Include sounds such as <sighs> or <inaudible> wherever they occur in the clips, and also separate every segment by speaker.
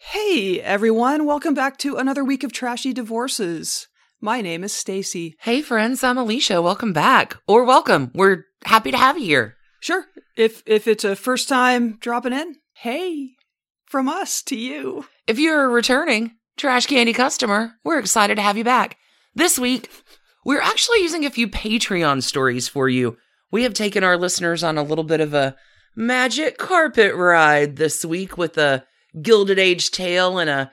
Speaker 1: Hey everyone, welcome back to another week of trashy divorces. My name is Stacy.
Speaker 2: Hey friends, I'm Alicia. Welcome back. Or welcome. We're happy to have you here.
Speaker 1: Sure, if if it's a first time dropping in, hey, from us to you.
Speaker 2: If you're a returning Trash Candy customer, we're excited to have you back. This week, we're actually using a few Patreon stories for you. We have taken our listeners on a little bit of a magic carpet ride this week with a Gilded Age tale and a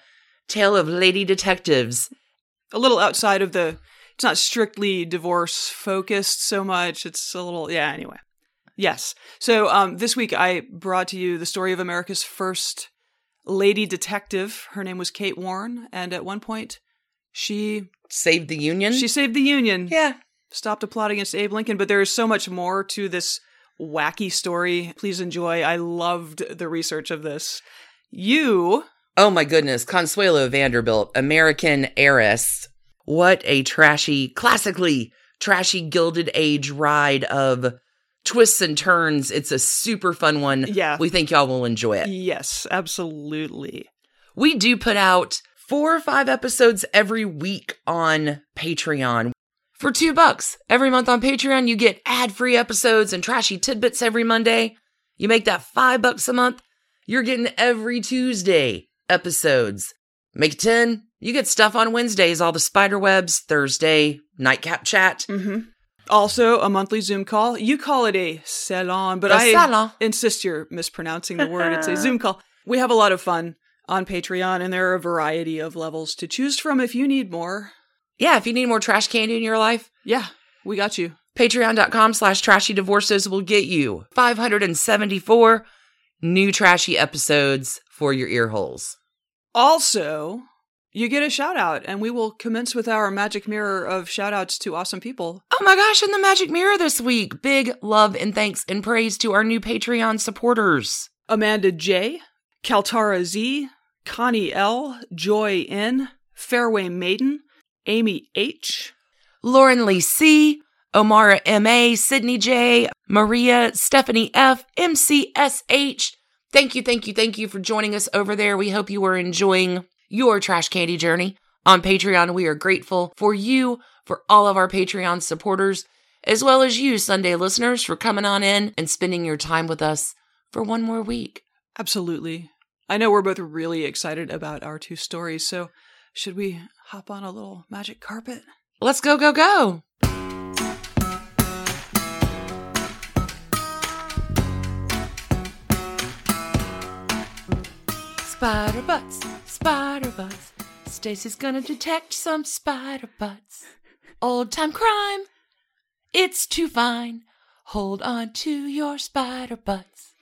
Speaker 2: tale of lady detectives.
Speaker 1: A little outside of the it's not strictly divorce focused so much. It's a little yeah, anyway. Yes. So um this week I brought to you the story of America's first lady detective. Her name was Kate Warren, and at one point she
Speaker 2: Saved the Union?
Speaker 1: she saved the Union.
Speaker 2: yeah.
Speaker 1: stopped a plot against Abe Lincoln, but there is so much more to this wacky story. Please enjoy. I loved the research of this. You,
Speaker 2: Oh my goodness. Consuelo Vanderbilt, American heiress. What a trashy, classically trashy Gilded Age ride of twists and turns. It's a super fun one.
Speaker 1: Yeah.
Speaker 2: We think y'all will enjoy it.
Speaker 1: yes, absolutely.
Speaker 2: We do put out four or five episodes every week on Patreon. For two bucks every month on Patreon, you get ad free episodes and trashy tidbits every Monday. You make that five bucks a month, you're getting every Tuesday episodes. Make it 10, you get stuff on Wednesdays, all the spider webs, Thursday, nightcap chat.
Speaker 1: hmm Also, a monthly Zoom call. You call it a salon, but
Speaker 2: A
Speaker 1: I
Speaker 2: salon.
Speaker 1: insist you're mispronouncing the word. It's a <laughs> Zoom call. We have a lot of fun on Patreon, and there are a variety of levels to choose from if you need more.
Speaker 2: Yeah, if you need more trash candy in your life,
Speaker 1: Yeah, we got you.
Speaker 2: Patreon.com slash trashy divorces will get you 574 new trashy episodes for your ear holes.
Speaker 1: Also, you get a shout out, and we will commence with our magic mirror of shout outs to awesome people.
Speaker 2: Oh my gosh, in the Magic Mirror this week. Big love and thanks and praise to our new Patreon supporters.
Speaker 1: Amanda J, Kaltara Z, Connie L, Joy N, Fairway Maiden, Amy H,
Speaker 2: Lauren Lee C, Omara M.A., Sydney J, Maria, Stephanie F, MCSH. Thank you, thank you, thank you for joining us over there. We hope you are enjoying your trash candy journey. On Patreon, we are grateful for you, for all of our Patreon supporters, as well as you, Sunday listeners, for coming on in and spending your time with us for one more week.
Speaker 1: Absolutely. I know we're both really excited about our two stories, so should we hop on a little magic carpet?
Speaker 2: Let's go, go, go. Spider butts, spider butts. Stacy's gonna detect some spider butts. Old time crime. It's too fine. Hold on to your spider butts.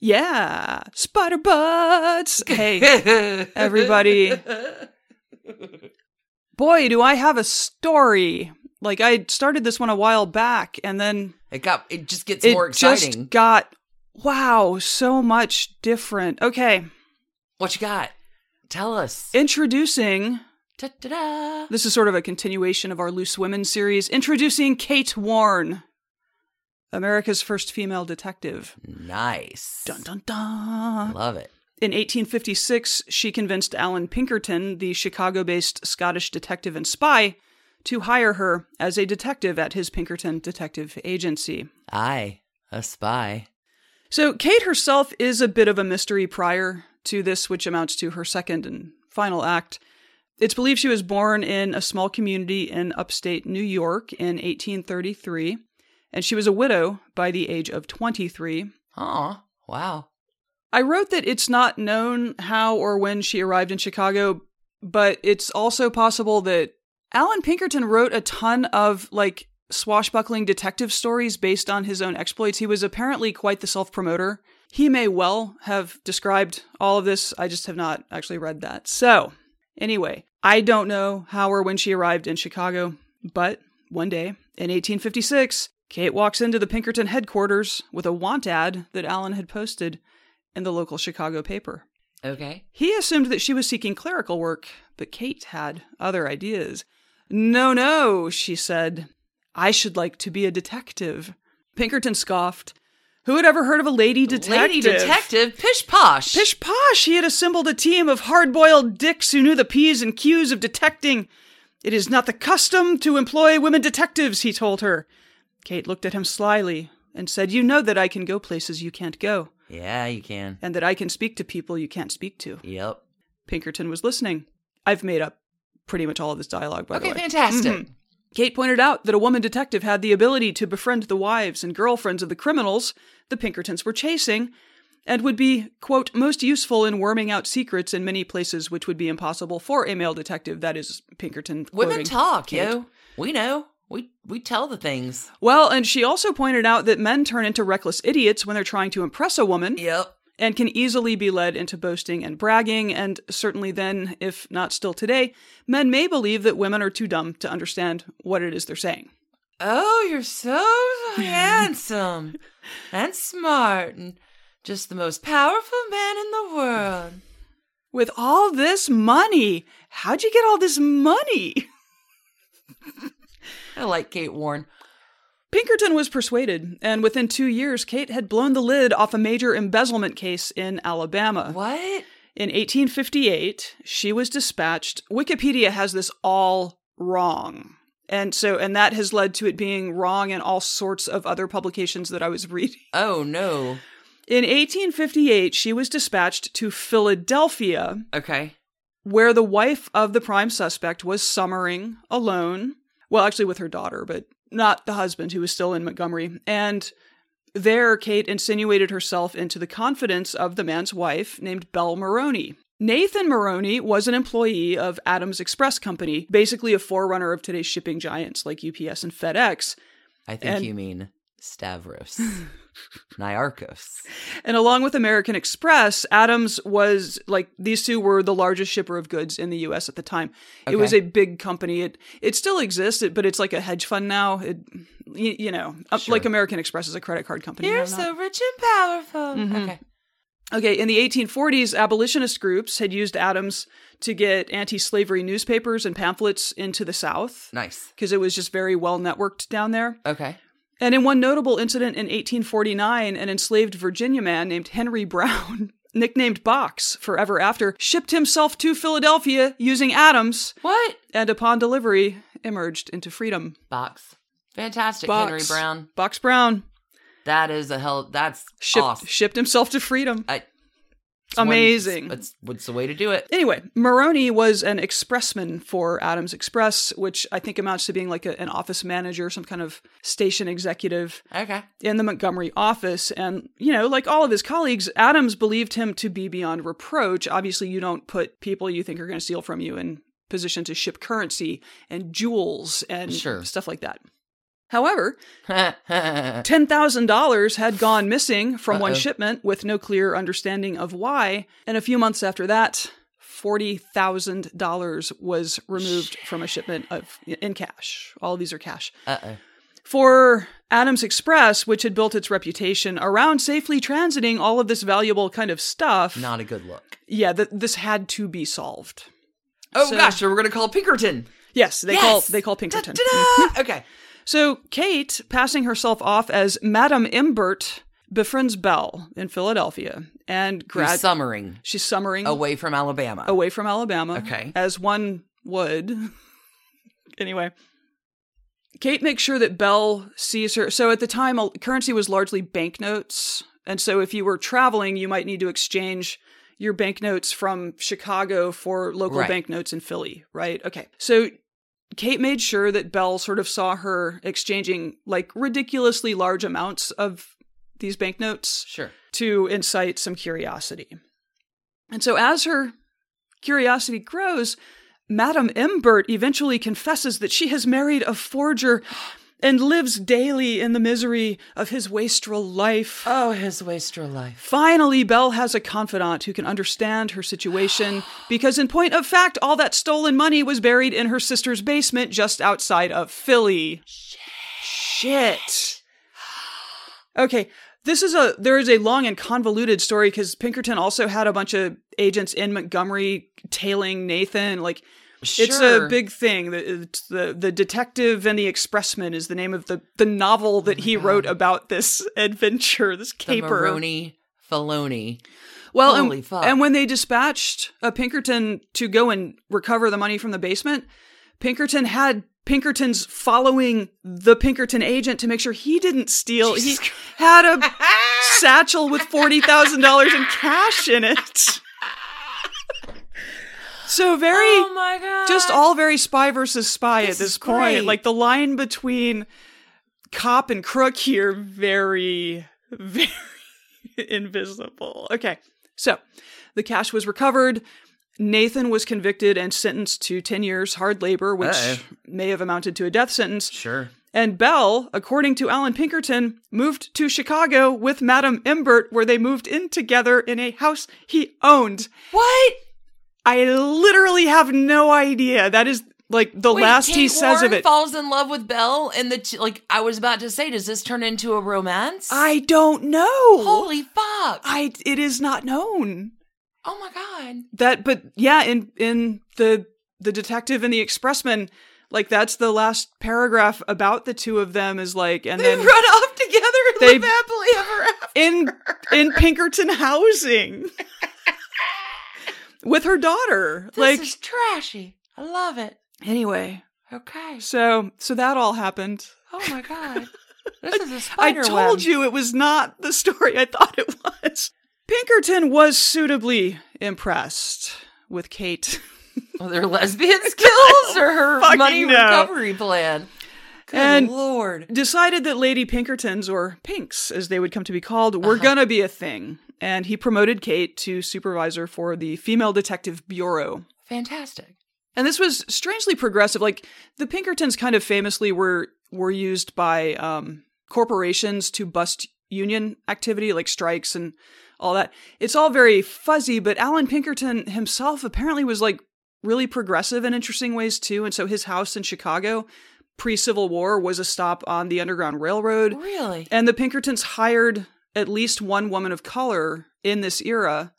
Speaker 1: Yeah, spider butts. <laughs> Hey, everybody. Boy, do I have a story. Like I started this one a while back and then
Speaker 2: It got. It just gets
Speaker 1: it
Speaker 2: more exciting.
Speaker 1: It just got wow, so much different. Okay,
Speaker 2: what you got? Tell us.
Speaker 1: introducing
Speaker 2: Ta-da-da.
Speaker 1: this is sort of a continuation of our Loose Women series. Introducing Kate Warren, America's first female detective.
Speaker 2: Nice.
Speaker 1: Dun dun dun.
Speaker 2: Love it.
Speaker 1: In 1856, she convinced Allan Pinkerton, the Chicago based Scottish detective and spy, to hire her as a detective at his Pinkerton Detective Agency.
Speaker 2: I, a spy.
Speaker 1: So, Kate herself is a bit of a mystery prior to this, which amounts to her second and final act. It's believed she was born in a small community in upstate New York in 1833, and she was a widow by the age of 23.
Speaker 2: Aw, wow.
Speaker 1: I wrote that it's not known how or when she arrived in Chicago, but it's also possible that Allan Pinkerton wrote a ton of like swashbuckling detective stories based on his own exploits. He was apparently quite the self promoter. He may well have described all of this. I just have not actually read that. So, anyway, I don't know how or when she arrived in Chicago, but one day in 1856, Kate walks into the Pinkerton headquarters with a want ad that Allan had posted in the local Chicago paper.
Speaker 2: Okay.
Speaker 1: He assumed that she was seeking clerical work, but Kate had other ideas. No, no, she said. I should like to be a detective. Pinkerton scoffed. Who had ever heard of a lady detective?
Speaker 2: Lady detective, pish posh.
Speaker 1: Pish posh! He had assembled a team of hard boiled dicks who knew the P's and Q's of detecting. It is not the custom to employ women detectives, he told her. Kate looked at him slyly and said, You know that I can go places you can't go,
Speaker 2: Yeah, you can.
Speaker 1: and that I can speak to people you can't speak to.
Speaker 2: Yep.
Speaker 1: Pinkerton was listening. I've made up pretty much all of this dialogue, by the
Speaker 2: Okay,
Speaker 1: way.
Speaker 2: fantastic.
Speaker 1: Mhm. Kate pointed out that a woman detective had the ability to befriend the wives and girlfriends of the criminals the Pinkertons were chasing, and would be, quote, most useful in worming out secrets in many places which would be impossible for a male detective. That is Pinkerton.
Speaker 2: Women talk,
Speaker 1: Kate.
Speaker 2: yo. We know. We we tell the things.
Speaker 1: Well, and she also pointed out that men turn into reckless idiots when they're trying to impress a woman.
Speaker 2: Yep.
Speaker 1: And can easily be led into boasting and bragging. And certainly then, if not still today, men may believe that women are too dumb to understand what it is they're saying.
Speaker 2: Oh, you're so <laughs> handsome and smart and just the most powerful man in the world.
Speaker 1: With all this money, how'd you get all this money?
Speaker 2: I like Kate Warren.
Speaker 1: Pinkerton was persuaded, and within two years, Kate had blown the lid off a major embezzlement case in Alabama.
Speaker 2: What?
Speaker 1: In 1858, she was dispatched. Wikipedia has this all wrong. And so, and that has led to it being wrong in all sorts of other publications that I was <laughs> reading.
Speaker 2: Oh no.
Speaker 1: In 1858, she was dispatched to Philadelphia,
Speaker 2: Okay.
Speaker 1: where the wife of the prime suspect was summering alone. Well, actually, with her daughter, but not the husband who was still in Montgomery. And there, Kate insinuated herself into the confidence of the man's wife named Belle Maroney. Nathan Maroney was an employee of Adams Express Company, basically a forerunner of today's shipping giants like UPS and FedEx.
Speaker 2: I think
Speaker 1: And-
Speaker 2: you mean Stavros. <laughs> Niarchos.
Speaker 1: And along with American Express, Adams was like these two were the largest shipper of goods in the U.S. at the time. It was a big company. It it still exists, it- but it's like a hedge fund now. It you, you know, uh,
Speaker 2: Sure.
Speaker 1: like American Express is a credit card company.
Speaker 2: You're so rich and powerful.
Speaker 1: Mhm.
Speaker 2: Okay.
Speaker 1: Okay, in the 1840s, abolitionist groups had used Adams to get anti-slavery newspapers and pamphlets into the South
Speaker 2: Nice.
Speaker 1: because it was just very well networked down there.
Speaker 2: Okay.
Speaker 1: And in one notable incident in 1849, an enslaved Virginia man named Henry Brown, <laughs> nicknamed Box forever after, shipped himself to Philadelphia using Adams
Speaker 2: What?
Speaker 1: and upon delivery emerged into freedom.
Speaker 2: Box. Fantastic,
Speaker 1: Box.
Speaker 2: Henry Brown.
Speaker 1: Box Brown
Speaker 2: That is a hell. That's
Speaker 1: shipped,
Speaker 2: awesome.
Speaker 1: shipped himself to freedom.
Speaker 2: I, it's one-
Speaker 1: Amazing.
Speaker 2: That's what's the way to do it.
Speaker 1: Anyway, Maroney was an expressman for Adams Express, which I think amounts to being like a, an office manager, some kind of station executive.
Speaker 2: Okay.
Speaker 1: in the Montgomery office. And, you know, like all of his colleagues, Adams believed him to be beyond reproach. Obviously, you don't put people you think are going to steal from you in position to ship currency and jewels and
Speaker 2: Sure.
Speaker 1: stuff like that. However, <laughs> $10,000 had gone missing from one
Speaker 2: Uh-oh.
Speaker 1: shipment with no clear understanding of why. And a few months after that, $40,000 was removed from a shipment of in cash. All of these are cash.
Speaker 2: uh oh.
Speaker 1: For Adams Express, which had built its reputation around safely transiting all of this valuable kind of stuff,
Speaker 2: Not a good look.
Speaker 1: yeah, th- this had to be solved.
Speaker 2: Oh
Speaker 1: So-
Speaker 2: gosh, so we're gonna call Pinkerton.
Speaker 1: Yes, they
Speaker 2: Yes!
Speaker 1: call they call Pinkerton.
Speaker 2: Okay.
Speaker 1: So Kate, passing herself off as Madame Imbert, befriends Belle in Philadelphia and
Speaker 2: Who's
Speaker 1: grad.
Speaker 2: summering
Speaker 1: she's summering
Speaker 2: away from Alabama.
Speaker 1: away from Alabama.
Speaker 2: Okay.
Speaker 1: As one would. <laughs> anyway. Kate makes sure that Belle sees her. So at the time, currency was largely banknotes. And so if you were traveling, you might need to exchange your banknotes from Chicago for local
Speaker 2: Right.
Speaker 1: banknotes in Philly, right? Okay. So Kate made sure that Belle sort of saw her exchanging like ridiculously large amounts of these banknotes
Speaker 2: Sure.
Speaker 1: to incite some curiosity. And so, as her curiosity grows, Madame Imbert eventually confesses that she has married a forger and lives daily in the misery of his wastrel life.
Speaker 2: Oh, his wastrel life.
Speaker 1: Finally, Belle has a confidant who can understand her situation <gasps> because, in point of fact, all that stolen money was buried in her sister's basement just outside of Philly. Shit. Okay, this is a there is a long and convoluted story because Pinkerton also had a bunch of agents in Montgomery tailing Nathan. Like it's a big thing. The, the the detective and the expressman is the name of the the novel that he wrote about this <laughs> adventure. This
Speaker 2: Oh The
Speaker 1: caper.
Speaker 2: Maroney Filoni.
Speaker 1: Well,
Speaker 2: Holy
Speaker 1: and,
Speaker 2: fuck.
Speaker 1: and when they dispatched uh, Pinkerton to go and recover the money from the basement, Pinkerton had Pinkerton's following the Pinkerton agent to make sure he didn't steal.
Speaker 2: Jesus
Speaker 1: he had a <laughs> satchel with forty thousand dollars in cash in it. So very,
Speaker 2: Oh my god.
Speaker 1: just all very spy versus spy
Speaker 2: This
Speaker 1: at this point.
Speaker 2: great.
Speaker 1: Like the line between cop and crook here, very, very <laughs> invisible. Okay, so the cash was recovered. Nathan was convicted and sentenced to 10 years hard labor, which
Speaker 2: Uh-oh.
Speaker 1: may have amounted to a death sentence.
Speaker 2: Sure.
Speaker 1: And Belle, according to Allan Pinkerton, moved to Chicago with Madame Imbert, where they moved in together in a house he owned.
Speaker 2: What?
Speaker 1: I literally have no idea. That is like the
Speaker 2: Wait,
Speaker 1: last
Speaker 2: Kate
Speaker 1: he says
Speaker 2: Warren
Speaker 1: of it.
Speaker 2: falls in love with Belle, and the t- like. I was about to say, does this turn into a romance?
Speaker 1: I don't know.
Speaker 2: Holy fuck!
Speaker 1: I it is not known.
Speaker 2: oh my god!
Speaker 1: That but yeah, in in the the detective and the expressman, like that's the last paragraph about the two of them is like and
Speaker 2: They
Speaker 1: then
Speaker 2: run off together and
Speaker 1: They-
Speaker 2: live happily ever after.
Speaker 1: in in Pinkerton housing <laughs> with her daughter.
Speaker 2: This
Speaker 1: like
Speaker 2: is trashy. I love it.
Speaker 1: anyway,
Speaker 2: Okay.
Speaker 1: so so that all happened.
Speaker 2: Oh my <laughs> god. This is a
Speaker 1: I
Speaker 2: spider I
Speaker 1: told
Speaker 2: web.
Speaker 1: you it was not the <laughs> story I thought it was. Pinkerton was suitably impressed with Kate. <laughs>
Speaker 2: Well, their lesbian skills or her money
Speaker 1: know.
Speaker 2: recovery plan. Good
Speaker 1: And-
Speaker 2: lord.
Speaker 1: decided that Lady Pinkertons, or Pinks as they would come to be called, were
Speaker 2: Uh-huh.
Speaker 1: gonna be a thing. And he promoted Kate to supervisor for the Female Detective Bureau.
Speaker 2: Fantastic.
Speaker 1: And this was strangely progressive. Like the Pinkertons kind of famously were were used by um, corporations to bust union activity, like strikes and all that. It's all very fuzzy, but Allan Pinkerton himself apparently was like really progressive in interesting ways too. And so his house in Chicago, pre Civil War, was a stop on the Underground Railroad.
Speaker 2: Really?
Speaker 1: And the Pinkertons hired at least one woman of color in this era.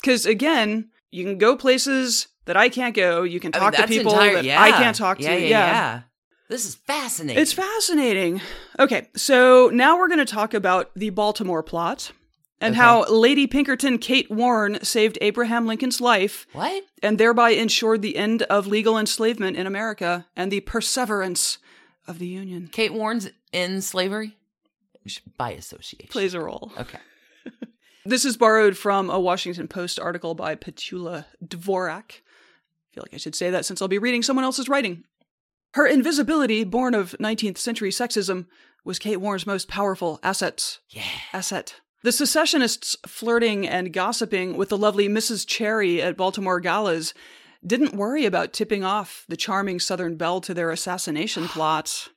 Speaker 1: Because again, you can go places that I can't go. You can
Speaker 2: I mean,
Speaker 1: talk to people
Speaker 2: entire-
Speaker 1: that
Speaker 2: yeah.
Speaker 1: I can't talk to.
Speaker 2: Yeah, yeah, yeah. This is fascinating.
Speaker 1: It's fascinating. Okay, so now we're going to talk about the Baltimore plot and
Speaker 2: Okay.
Speaker 1: how Lady Pinkerton Kate Warren saved Abraham Lincoln's life
Speaker 2: what?
Speaker 1: and thereby ensured the end of legal enslavement in America and the perseverance of the Union.
Speaker 2: Kate Warren's in slavery? By association.
Speaker 1: Plays a role.
Speaker 2: Okay. <laughs>
Speaker 1: This is borrowed from a Washington Post article by Petula Dvorak. I feel like I should say that since I'll be reading someone else's writing. Her invisibility, born of 19th century sexism, was Kate Warren's most powerful assets.
Speaker 2: Yeah.
Speaker 1: Asset. The secessionists flirting and gossiping with the lovely Mrs. Cherry at Baltimore galas didn't worry about tipping off the charming Southern belle to their assassination <gasps> plot.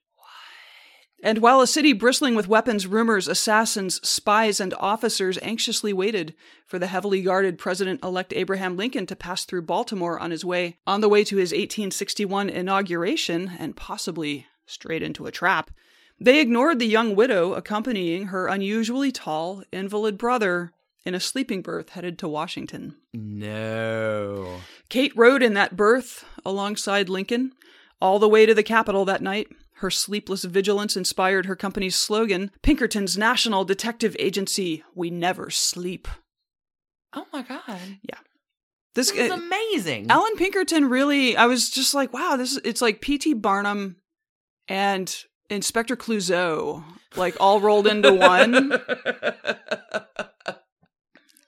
Speaker 1: And while a city bristling with weapons, rumors, assassins, spies, and officers anxiously waited for the heavily guarded President elect Abraham Lincoln to pass through Baltimore on his way, on the way to his 1861 inauguration, and possibly straight into a trap, they ignored the young widow accompanying her unusually tall, invalid brother in a sleeping berth headed to Washington.
Speaker 2: No.
Speaker 1: Kate rode in that berth alongside Lincoln all the way to the Capitol that night. Her sleepless vigilance inspired her company's slogan Pinkerton's National Detective Agency We Never Sleep.
Speaker 2: Oh my god.
Speaker 1: This,
Speaker 2: This is
Speaker 1: uh,
Speaker 2: amazing.
Speaker 1: Allan Pinkerton really, I was just like, wow, this is, it's like P.T. Barnum and Inspector Clouseau, like all rolled into one. <laughs>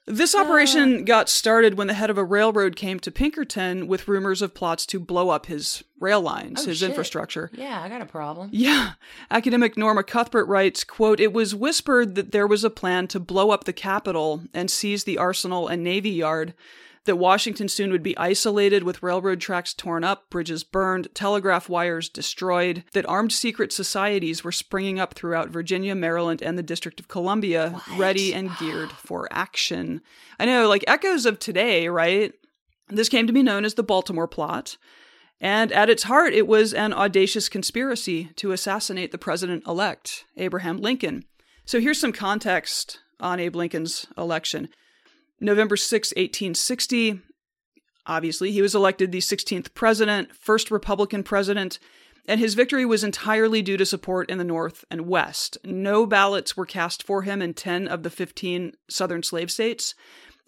Speaker 1: This uh. operation got started when the head of a railroad came to Pinkerton with rumors of plots to blow up his rail lines,
Speaker 2: Oh,
Speaker 1: his
Speaker 2: shit.
Speaker 1: infrastructure.
Speaker 2: yeah, I got a problem.
Speaker 1: Yeah. Academic Norma Cuthbert writes, quote, It was whispered that there was a plan to blow up the Capitol and seize the arsenal and navy yard. That Washington soon would be isolated with railroad tracks torn up, bridges burned, telegraph wires destroyed, that armed secret societies were springing up throughout Virginia, Maryland, and the District of Columbia,
Speaker 2: What?
Speaker 1: ready and geared <gasps> for action. I know, like echoes of today, right? This came to be known as the Baltimore Plot. And at its heart, it was an audacious conspiracy to assassinate the president elect, Abraham Lincoln. So here's some context on Abe Lincoln's election. November 6, 1860, obviously, he was elected the 16th president, first Republican president, and his victory was entirely due to support in the North and West. No ballots were cast for him in 10 of the 15 southern slave states,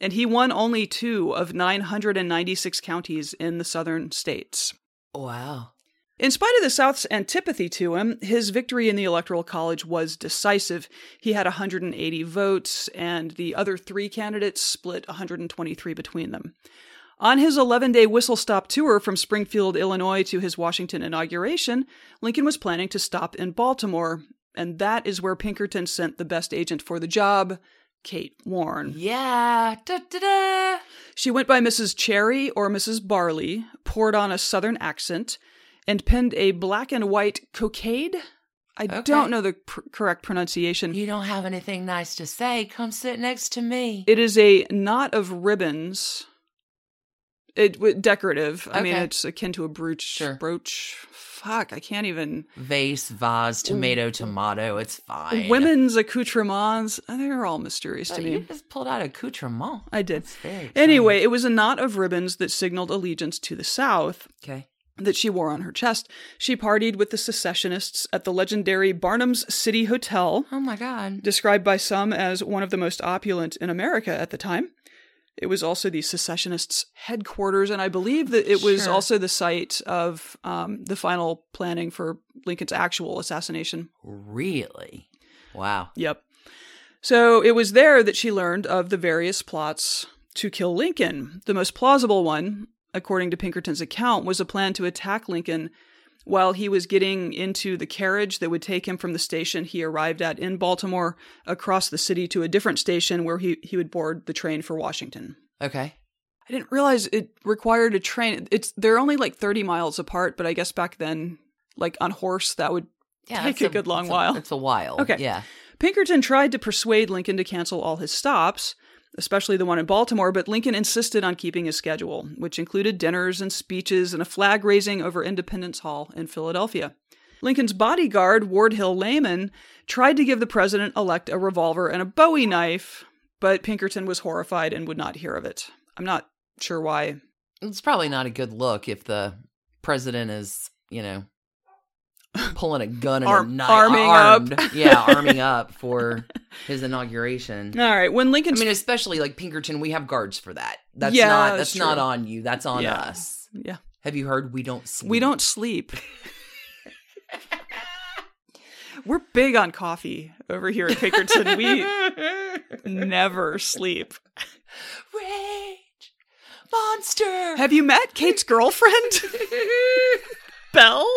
Speaker 1: and he won only two of 996 counties in the southern states.
Speaker 2: Wow.
Speaker 1: In spite of the South's antipathy to him, his victory in the Electoral College was decisive. He had 180 votes, and the other three candidates split 123 between them. On his 11 day whistle stop tour from Springfield, Illinois to his Washington inauguration, Lincoln was planning to stop in Baltimore, and that is where Pinkerton sent the best agent for the job, Kate Warren.
Speaker 2: Yeah. Da, da, da.
Speaker 1: She went by Mrs. Cherry or Mrs. Barley, poured on a southern accent, and penned a black and white cockade. I
Speaker 2: Okay.
Speaker 1: don't know the pr- correct pronunciation.
Speaker 2: You don't have anything nice to say. Come sit next to me.
Speaker 1: It is a knot of ribbons. It w- decorative. I mean, it's akin to a brooch.
Speaker 2: Sure.
Speaker 1: Brooch. Fuck, I can't even.
Speaker 2: Vase, vase, tomato, tomato. It's fine.
Speaker 1: Women's accoutrements. Uh, They're all mysterious
Speaker 2: Oh,
Speaker 1: to
Speaker 2: you
Speaker 1: me.
Speaker 2: just pulled out accoutrement.
Speaker 1: I did. Anyway, it was a knot of ribbons that signaled allegiance to the South.
Speaker 2: Okay.
Speaker 1: That she wore on her chest. She partied with the secessionists at the legendary Barnum's City Hotel,
Speaker 2: Oh my God.
Speaker 1: described by some as one of the most opulent in America at the time. It was also the secessionists' headquarters, and I believe that it was
Speaker 2: Sure.
Speaker 1: also the site of um, the final planning for Lincoln's actual assassination.
Speaker 2: Really? Wow.
Speaker 1: Yep. So it was there that she learned of the various plots to kill Lincoln. The most plausible one, according to Pinkerton's account, was a plan to attack Lincoln while he was getting into the carriage that would take him from the station he arrived at in Baltimore across the city to a different station where he, he would board the train for Washington.
Speaker 2: Okay.
Speaker 1: I didn't realize it required a train. It's they're only like 30 miles apart, but I guess back then like on horse that would
Speaker 2: Yeah.
Speaker 1: Take
Speaker 2: that's
Speaker 1: a good long
Speaker 2: it's
Speaker 1: while.
Speaker 2: It's a while.
Speaker 1: Okay.
Speaker 2: Yeah.
Speaker 1: Pinkerton tried to persuade Lincoln to cancel all his stops, especially the one in Baltimore, but Lincoln insisted on keeping his schedule, which included dinners and speeches and a flag raising over Independence Hall in Philadelphia. Lincoln's bodyguard, Ward Hill Lamon, tried to give the president elect a revolver and a bowie knife, but Pinkerton was horrified and would not hear of it. I'm not sure why.
Speaker 2: It's probably not a good look if the president is, you know, pulling a gun and
Speaker 1: Arm-
Speaker 2: a knife,
Speaker 1: arming
Speaker 2: armed.
Speaker 1: up.
Speaker 2: yeah, <laughs> arming up for his inauguration.
Speaker 1: All right, when
Speaker 2: Lincoln,
Speaker 1: I
Speaker 2: mean, especially like Pinkerton, we have guards for that. That's
Speaker 1: Yeah,
Speaker 2: not
Speaker 1: that's
Speaker 2: that's not on you. That's on
Speaker 1: Yeah.
Speaker 2: us.
Speaker 1: yeah,
Speaker 2: Have you heard? We don't sleep.
Speaker 1: we don't sleep. <laughs> We're big on coffee over here at Pinkerton. We <laughs> never sleep.
Speaker 2: rage monster.
Speaker 1: Have you met Kate's girlfriend? Belle?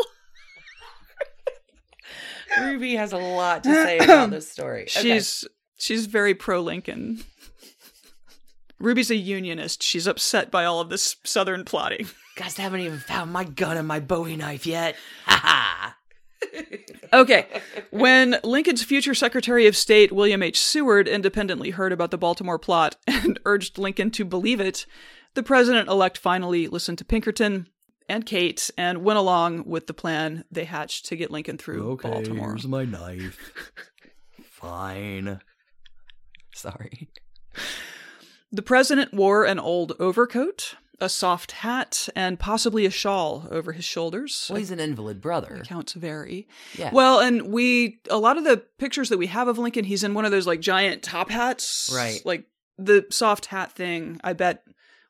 Speaker 2: Ruby has a lot to say about this story. <laughs> Okay.
Speaker 1: She's she's very pro Lincoln. Ruby's a unionist. She's upset by all of this southern plotting. <laughs>
Speaker 2: guys haven't even found my gun and my Bowie knife yet. Ha <laughs> ha.
Speaker 1: Okay. When Lincoln's future Secretary of State, William H. Seward, independently heard about the Baltimore plot and urged Lincoln to believe it, the president elect finally listened to Pinkerton and Kate and went along with the plan they hatched to get Lincoln through Baltimore.
Speaker 2: Here's my <laughs> knife. Fine. Sorry.
Speaker 1: The president wore an old overcoat, a soft hat, and possibly a shawl over his shoulders.
Speaker 2: Well, he's an invalid brother.
Speaker 1: Accounts vary.
Speaker 2: Yeah.
Speaker 1: Well, and we a lot of the pictures that we have of Lincoln, he's in one of those like giant top hats.
Speaker 2: Right.
Speaker 1: Like the soft hat thing, I bet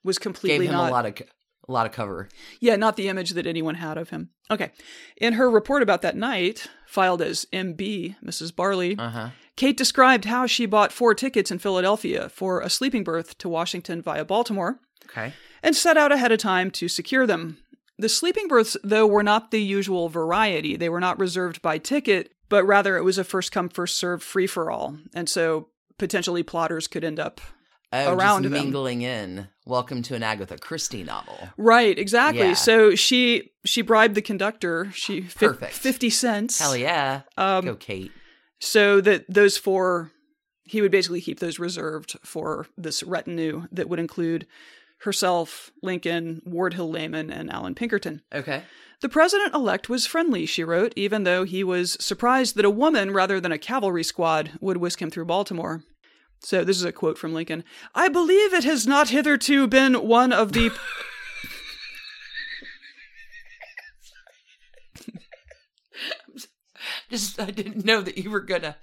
Speaker 1: was completely
Speaker 2: gave him
Speaker 1: not
Speaker 2: a lot of a lot of cover.
Speaker 1: Yeah, not the image that anyone had of him. Okay. In her report about that night, filed as MB, Mrs. Barley,
Speaker 2: Uh huh.
Speaker 1: Kate described how she bought four tickets in Philadelphia for a sleeping berth to Washington via Baltimore
Speaker 2: Okay.
Speaker 1: and set out ahead of time to secure them. The sleeping berths, though, were not the usual variety. They were not reserved by ticket, but rather it was a first come, first served free for all. And so potentially plotters could end up
Speaker 2: Oh,
Speaker 1: around
Speaker 2: just
Speaker 1: them.
Speaker 2: mingling in. Welcome to an Agatha Christie novel.
Speaker 1: Right, exactly.
Speaker 2: Yeah.
Speaker 1: So she she bribed the conductor. She
Speaker 2: Perfect.
Speaker 1: fifty cents.
Speaker 2: Hell yeah.
Speaker 1: Um,
Speaker 2: Go, Kate.
Speaker 1: so that those four, he would basically keep those reserved for this retinue that would include herself, Lincoln, Ward Hill Lamon, and Allan Pinkerton.
Speaker 2: Okay.
Speaker 1: The president elect was friendly, she wrote, even though he was surprised that a woman rather than a cavalry squad would whisk him through Baltimore. So this is a quote from Lincoln. I believe it has not hitherto been one of the
Speaker 2: Just, <laughs> I didn't know that you were going to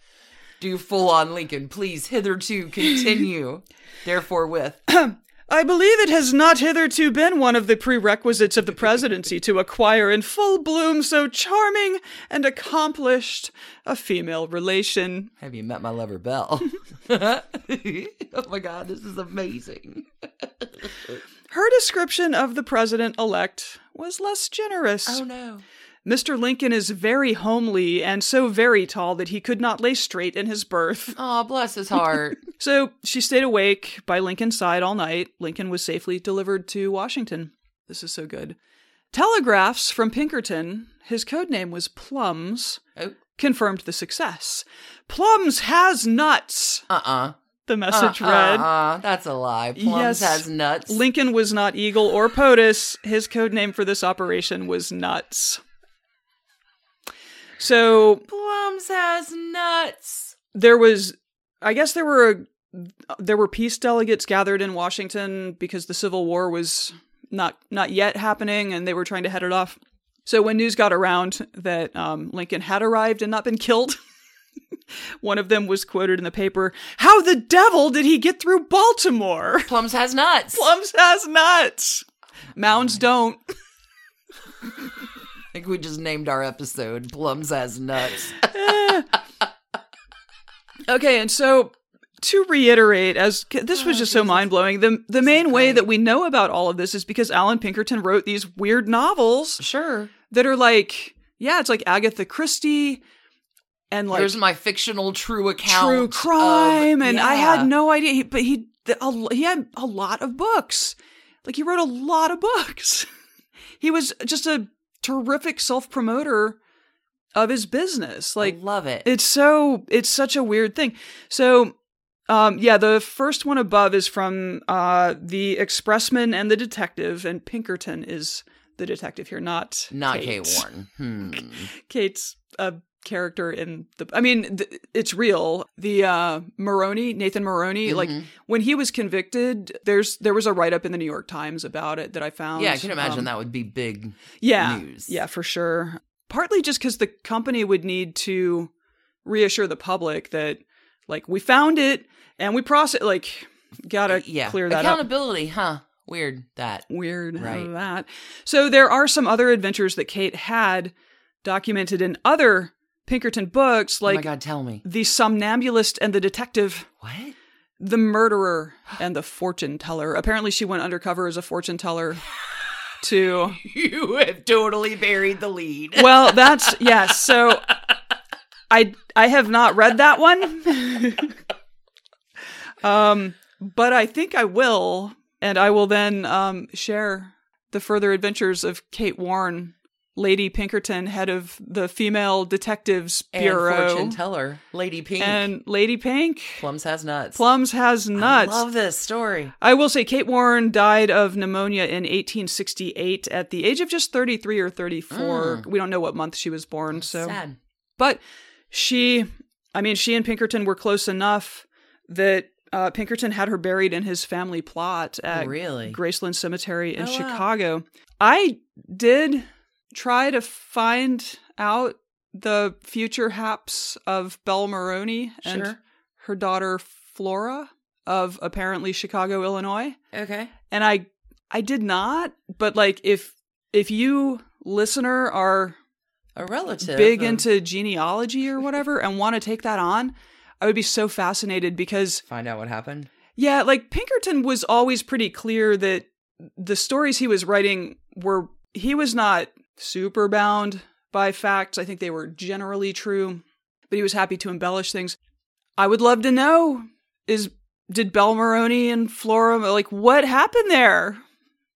Speaker 2: do full on Lincoln. Please, hitherto continue. Therefore, with. <clears throat>
Speaker 1: I believe it has not hitherto been one of the prerequisites of the presidency to acquire in full bloom so charming and accomplished a female relation.
Speaker 2: Have you met my lover, Belle? <laughs> oh my God, this is amazing.
Speaker 1: Her description of the president elect was less generous.
Speaker 2: Oh no.
Speaker 1: Mr. Lincoln is very homely and so very tall that he could not lay straight in his berth. <laughs>
Speaker 2: Oh, bless his heart. <laughs>
Speaker 1: So she stayed awake by Lincoln's side all night. Lincoln was safely delivered to Washington. This is so good. Telegraphs from Pinkerton, his code name was Plums,
Speaker 2: oh,
Speaker 1: confirmed the success. Plums has nuts,
Speaker 2: uh uh
Speaker 1: the message
Speaker 2: uh,
Speaker 1: read.
Speaker 2: Uh, that's a lie. Plums
Speaker 1: Yes.
Speaker 2: has nuts.
Speaker 1: Lincoln was not Eagle or POTUS. His code name for this operation was Nuts. So
Speaker 2: Plums has nuts.
Speaker 1: there was i guess there were a, there were peace delegates gathered in washington because the civil war was not not yet happening and they were trying to head it off. So when news got around that um, lincoln had arrived and not been killed <laughs> one of them was quoted in the paper how the devil did he get through baltimore? <laughs>
Speaker 2: Plums has nuts.
Speaker 1: plums has nuts. Mounds don't <laughs> <laughs>
Speaker 2: I think we just named our episode Plums has nuts. <laughs>
Speaker 1: Okay, and so to reiterate, as this was oh, just so mind blowing, the the main way that we know about all of this is because Allan Pinkerton wrote these weird novels
Speaker 2: sure.
Speaker 1: that are like, yeah, it's like Agatha Christie and like
Speaker 2: Here's my fictional true account.
Speaker 1: true
Speaker 2: of-
Speaker 1: crime, and I had no idea. He, but he a- he had a lot of books, like he wrote a lot of books. <laughs> he was just a terrific self promoter of his business, like
Speaker 2: I love it.
Speaker 1: it's so it's such a weird thing. So um yeah, the first one above is from uh the expressman and the detective and Pinkerton is the detective here, not
Speaker 2: Not
Speaker 1: Kate.
Speaker 2: Kate Warren. <laughs> Hmm.
Speaker 1: Kate's a character in the I mean th- it's real. The uh Maroney, Nathan Maroney, like
Speaker 2: Mhm.
Speaker 1: when he was convicted, there's there was a write up in the New York Times about it that I found.
Speaker 2: Yeah, I can imagine
Speaker 1: Um,
Speaker 2: that would be big
Speaker 1: yeah,
Speaker 2: news.
Speaker 1: Yeah, for sure. Partly just because the company would need to reassure the public that, like, we found it and we process, like, gotta
Speaker 2: yeah.
Speaker 1: clear that up.
Speaker 2: Accountability, huh? Weird that.
Speaker 1: Weird,
Speaker 2: right?
Speaker 1: That. So there are some other adventures that Kate had documented in other Pinkerton books,
Speaker 2: oh my
Speaker 1: like
Speaker 2: god, tell me.
Speaker 1: the Somnambulist and the Detective,
Speaker 2: What?
Speaker 1: the Murderer and the Fortune Teller. Apparently, she went undercover as a fortune teller. <laughs> To
Speaker 2: You have totally buried the lead.
Speaker 1: well, that's <laughs> yes. So I I have not read that one. <laughs> um, but I think I will, and I will then um share the further adventures of Kate Warren, Lady Pinkerton, head of the Female Detectives Bureau, And
Speaker 2: fortune teller, Lady Pink.
Speaker 1: and Lady Pink.
Speaker 2: Plums has nuts.
Speaker 1: Plums has nuts.
Speaker 2: I love this story.
Speaker 1: I will say Kate Warren died of pneumonia in 1868 at the age of just 33 or 34. We don't know what month she was born, so
Speaker 2: Sad.
Speaker 1: but she I mean she and Pinkerton were close enough that uh, Pinkerton had her buried in his family plot at
Speaker 2: really?
Speaker 1: Graceland Cemetery in
Speaker 2: Oh, wow.
Speaker 1: Chicago. I did try to find out the future haps of Belle Maroney and
Speaker 2: Sure.
Speaker 1: her daughter Flora of apparently Chicago, Illinois.
Speaker 2: Okay.
Speaker 1: And I I did not, but like if if you listener are
Speaker 2: A relative.
Speaker 1: big into genealogy or whatever and want to take that on, I would be so fascinated because
Speaker 2: Find out what happened.
Speaker 1: yeah, like Pinkerton was always pretty clear that the stories he was writing were he was not super bound by facts. I think they were generally true, but he was happy to embellish things. I would love to know is did Belle Maroney and Flora like what happened there?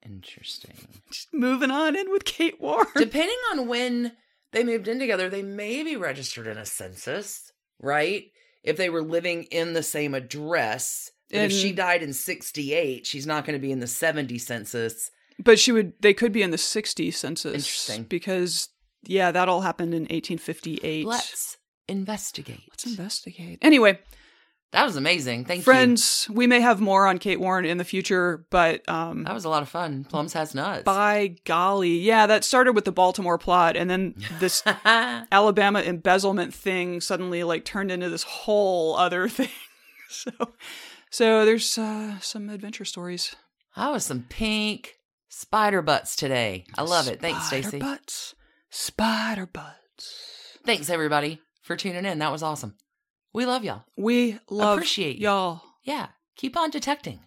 Speaker 2: Interesting.
Speaker 1: Just moving on in with Kate Warren.
Speaker 2: Depending on when they moved in together, they may be registered in a census, right? If they were living in the same address. And if she died in 68, she's not going to be in the 70 census.
Speaker 1: But she would they could be in the 60 census.
Speaker 2: Interesting.
Speaker 1: Because yeah, that all happened in 1858.
Speaker 2: Let's investigate.
Speaker 1: Let's investigate. Anyway,
Speaker 2: That was amazing. Thank you.
Speaker 1: friends, we may have more on Kate Warren in the future, but um.
Speaker 2: That was a lot of fun. Plums has nuts.
Speaker 1: by golly, yeah, that started with the Baltimore plot and then this <laughs> Alabama embezzlement thing suddenly like turned into this whole other <laughs> thing. so so there's uh some adventure stories.
Speaker 2: That was some pink spider butts today. I love it. Thanks,
Speaker 1: Spider
Speaker 2: Stacy.
Speaker 1: Butts. Spider butts.
Speaker 2: Thanks, everybody, for tuning in. That was awesome. We love y'all.
Speaker 1: We love
Speaker 2: Appreciate
Speaker 1: y'all.
Speaker 2: Yeah. Keep on detecting.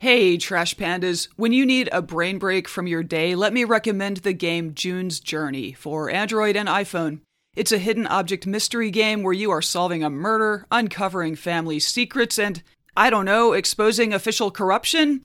Speaker 1: Hey, Trash Pandas. When you need a brain break from your day, let me recommend the game June's Journey for Android and iPhone. It's a hidden object mystery game where you are solving a murder, uncovering family secrets, and, I don't know, exposing official corruption,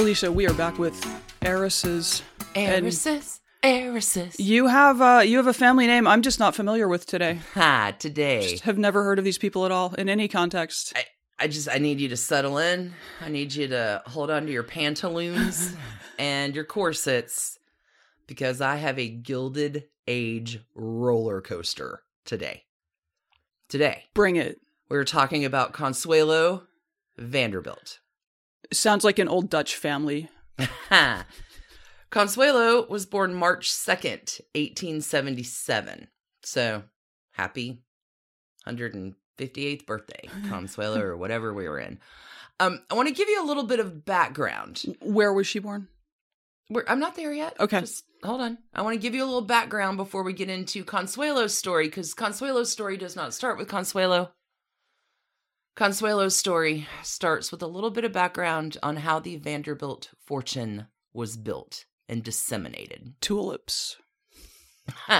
Speaker 1: Alicia, we are back with heiresses.
Speaker 2: Eresis, Eresis.
Speaker 1: you have uh, you have a family name I'm just not familiar with today.
Speaker 2: Ha, today.
Speaker 1: Just have never heard of these people at all in any context.
Speaker 2: I, I just I need you to settle in. I need you to hold on to your pantaloons <laughs> and your corsets because I have a gilded age roller coaster today. Today,
Speaker 1: Bring it.
Speaker 2: we're talking about Consuelo Vanderbilt.
Speaker 1: Sounds like an old Dutch family. <laughs>
Speaker 2: Consuelo was born March 2nd, 1877. So, happy 158th birthday, <laughs> Consuelo, or whatever we were in. Um, I want to give you a little bit of background.
Speaker 1: Where was she born?
Speaker 2: We're, I'm not there yet.
Speaker 1: Okay.
Speaker 2: Just hold on. I want to give you a little background before we get into Consuelo's story, because Consuelo's story does not start with Consuelo. Consuelo's story starts with a little bit of background on how the Vanderbilt fortune was built and disseminated.
Speaker 1: Tulips. <laughs>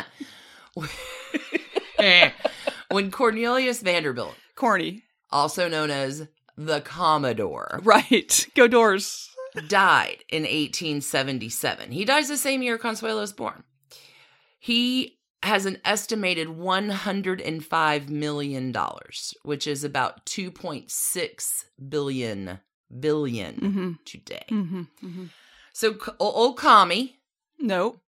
Speaker 2: when Cornelius Vanderbilt,
Speaker 1: Corny.
Speaker 2: also known as the Commodore,
Speaker 1: Right. Go doors.
Speaker 2: died in 1877. He dies the same year Consuelo's born. He has an estimated $105 million, which is about 2.6 billion billion
Speaker 1: Mm-hmm.
Speaker 2: today.
Speaker 1: Mm-hmm. mm-hmm.
Speaker 2: So old Commie,
Speaker 1: No.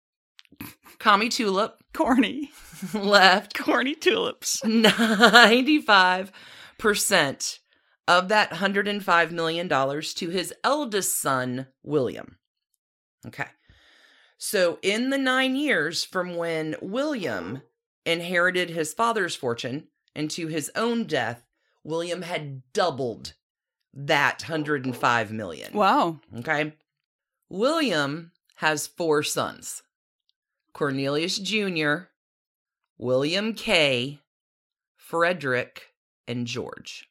Speaker 2: Commie Tulip
Speaker 1: Corny. <laughs>
Speaker 2: left
Speaker 1: Corny tulips.
Speaker 2: 95% of that $105 million to his eldest son, William. Okay. So, in the nine years from when William inherited his father's fortune and to his own death, William had doubled that 105 million.
Speaker 1: Wow.
Speaker 2: Okay. William has four sons Cornelius Jr., William K., Frederick, and George.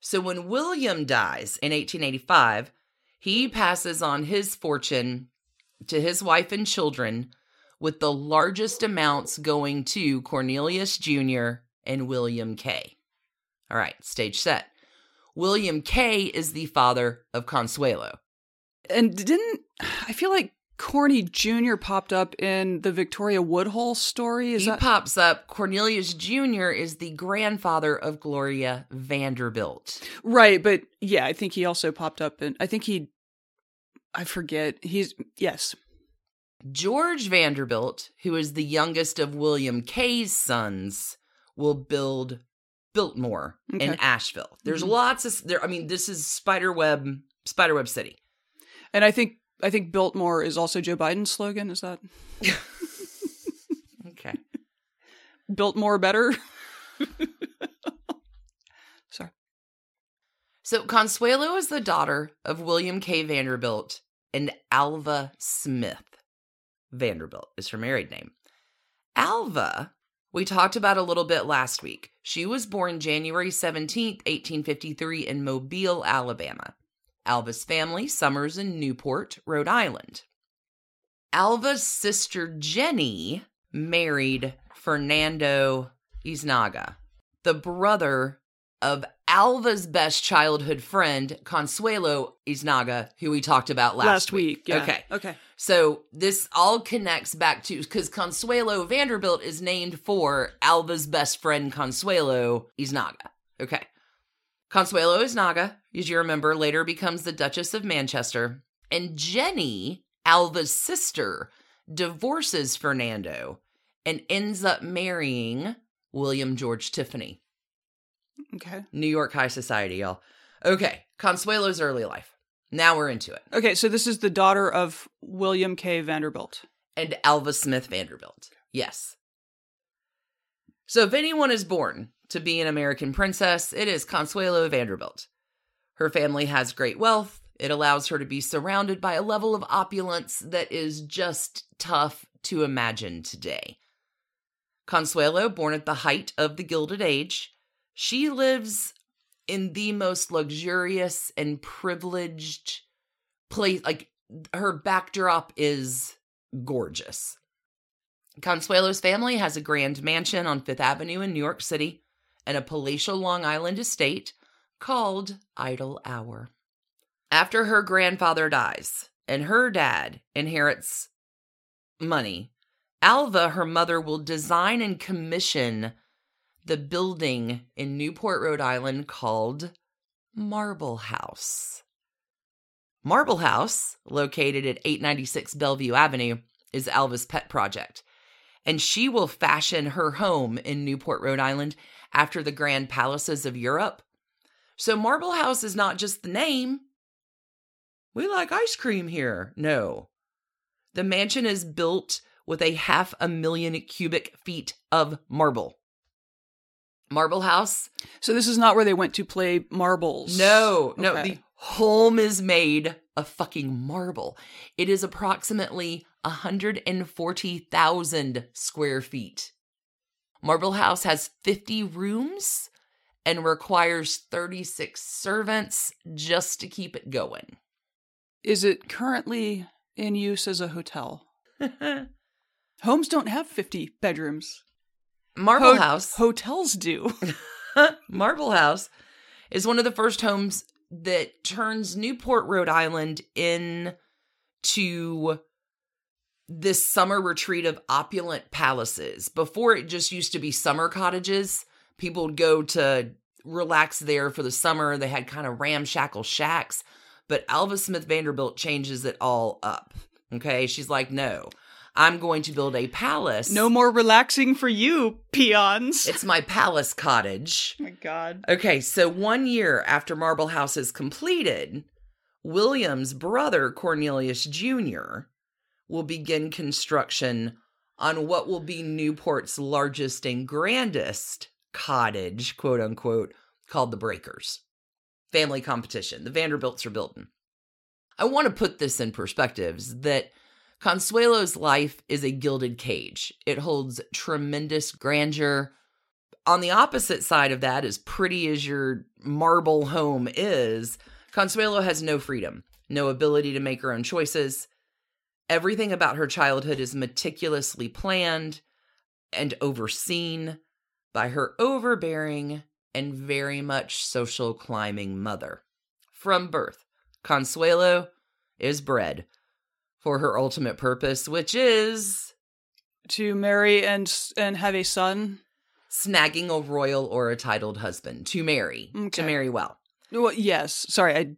Speaker 2: So when William dies in 1885, he passes on his fortune to his wife and children, with the largest amounts going to Cornelius Jr. and William K. All right, stage set. William K is the father of Consuelo.
Speaker 1: And didn't I feel like Corny Jr. popped up in the Victoria Woodhull story? Is
Speaker 2: he
Speaker 1: that
Speaker 2: pops up. Cornelius Jr. is the grandfather of Gloria Vanderbilt.
Speaker 1: right? But yeah, I think he also popped up in. I think he. I forget. He's yes.
Speaker 2: George Vanderbilt, who is the youngest of William K's sons, will build Biltmore in Asheville. There's
Speaker 1: Mhm.
Speaker 2: lots of there. I mean, this is Spiderweb, Spiderweb City.
Speaker 1: And I think I think Biltmore is also Joe Biden's slogan. Is that <laughs>
Speaker 2: Okay. <laughs>
Speaker 1: built more better? <laughs> Sorry.
Speaker 2: So Consuelo is the daughter of William K. Vanderbilt and Alva Smith. Vanderbilt is her married name. Alva, we talked about a little bit last week. She was born January 17th, 1853, in Mobile, Alabama. Alva's family summers in Newport, Rhode Island. Alva's sister Jenny married Fernando Yznaga, the brother of Alva's best childhood friend, Consuelo Yznaga, who we talked about last,
Speaker 1: week. Yeah.
Speaker 2: Okay.
Speaker 1: Okay.
Speaker 2: So this all connects back to because Consuelo Vanderbilt is named for Alva's best friend, Consuelo Yznaga. Okay. Consuelo Yznaga, as you remember, later becomes the Duchess of Manchester. And Jenny, Alva's sister, divorces Fernando and ends up marrying William George Tiffany.
Speaker 1: Okay.
Speaker 2: New York High Society, y'all. Okay, Consuelo's early life. Now we're into it.
Speaker 1: Okay. So this is the daughter of William K. Vanderbilt.
Speaker 2: And Alva Smith Vanderbilt. Yes. So if anyone is born to be an American princess, it is Consuelo Vanderbilt. Her family has great wealth. It allows her to be surrounded by a level of opulence that is just tough to imagine today. Consuelo, born at the height of the Gilded Age, she lives in the most luxurious and privileged place. Like her backdrop is gorgeous. Consuelo's family has a grand mansion on Fifth Avenue in New York City and a palatial Long Island estate called Idle Hour. After her grandfather dies and her dad inherits money, Alva, her mother, will design and commission the building in Newport, Rhode Island called Marble House. Marble House, located at 896 Bellevue Avenue, is Alva's pet project. And she will fashion her home in Newport, Rhode Island after the grand palaces of Europe. So Marble House is not just the name. We like ice cream here. No. The mansion is built with a half a million cubic feet of marble. Marble House
Speaker 1: So this is not where they went to play marbles.
Speaker 2: no, no.
Speaker 1: Okay.
Speaker 2: The home is made of fucking marble. It is approximately 140,000 square feet. Marble House has 50 rooms and requires 36 servants just to keep it going.
Speaker 1: Is it currently in use as a hotel? <laughs> Homes don't have 50 bedrooms.
Speaker 2: Marble
Speaker 1: Ho-
Speaker 2: House.
Speaker 1: Hotels do. <laughs> <laughs>
Speaker 2: Marble House is one of the first homes that turns Newport, Rhode Island into this summer retreat of opulent palaces. Before it just used to be summer cottages. People would go to relax there for the summer. They had kind of ramshackle shacks. But Alva Smith Vanderbilt changes it all up. Okay. She's like, no, I'm going to build a palace.
Speaker 1: No more relaxing for you, peons.
Speaker 2: It's my palace cottage. <laughs>
Speaker 1: oh my god.
Speaker 2: Okay, so one year after Marble House is completed, William's brother, Cornelius Jr., will begin construction on what will be Newport's largest and grandest cottage, quote unquote, called the Breakers. Family competition. The Vanderbilts are building. I want to put this in perspectives that Consuelo's life is a gilded cage. It holds tremendous grandeur. On the opposite side of that, as pretty as your marble home is, Consuelo has no freedom, no ability to make her own choices. Everything about her childhood is meticulously planned and overseen by her overbearing and very much social climbing mother. From birth, Consuelo is bred for her ultimate purpose, which is
Speaker 1: To marry and and have a son.
Speaker 2: snagging a royal or a titled husband to marry, to marry well.
Speaker 1: Well, yes. Sorry, I,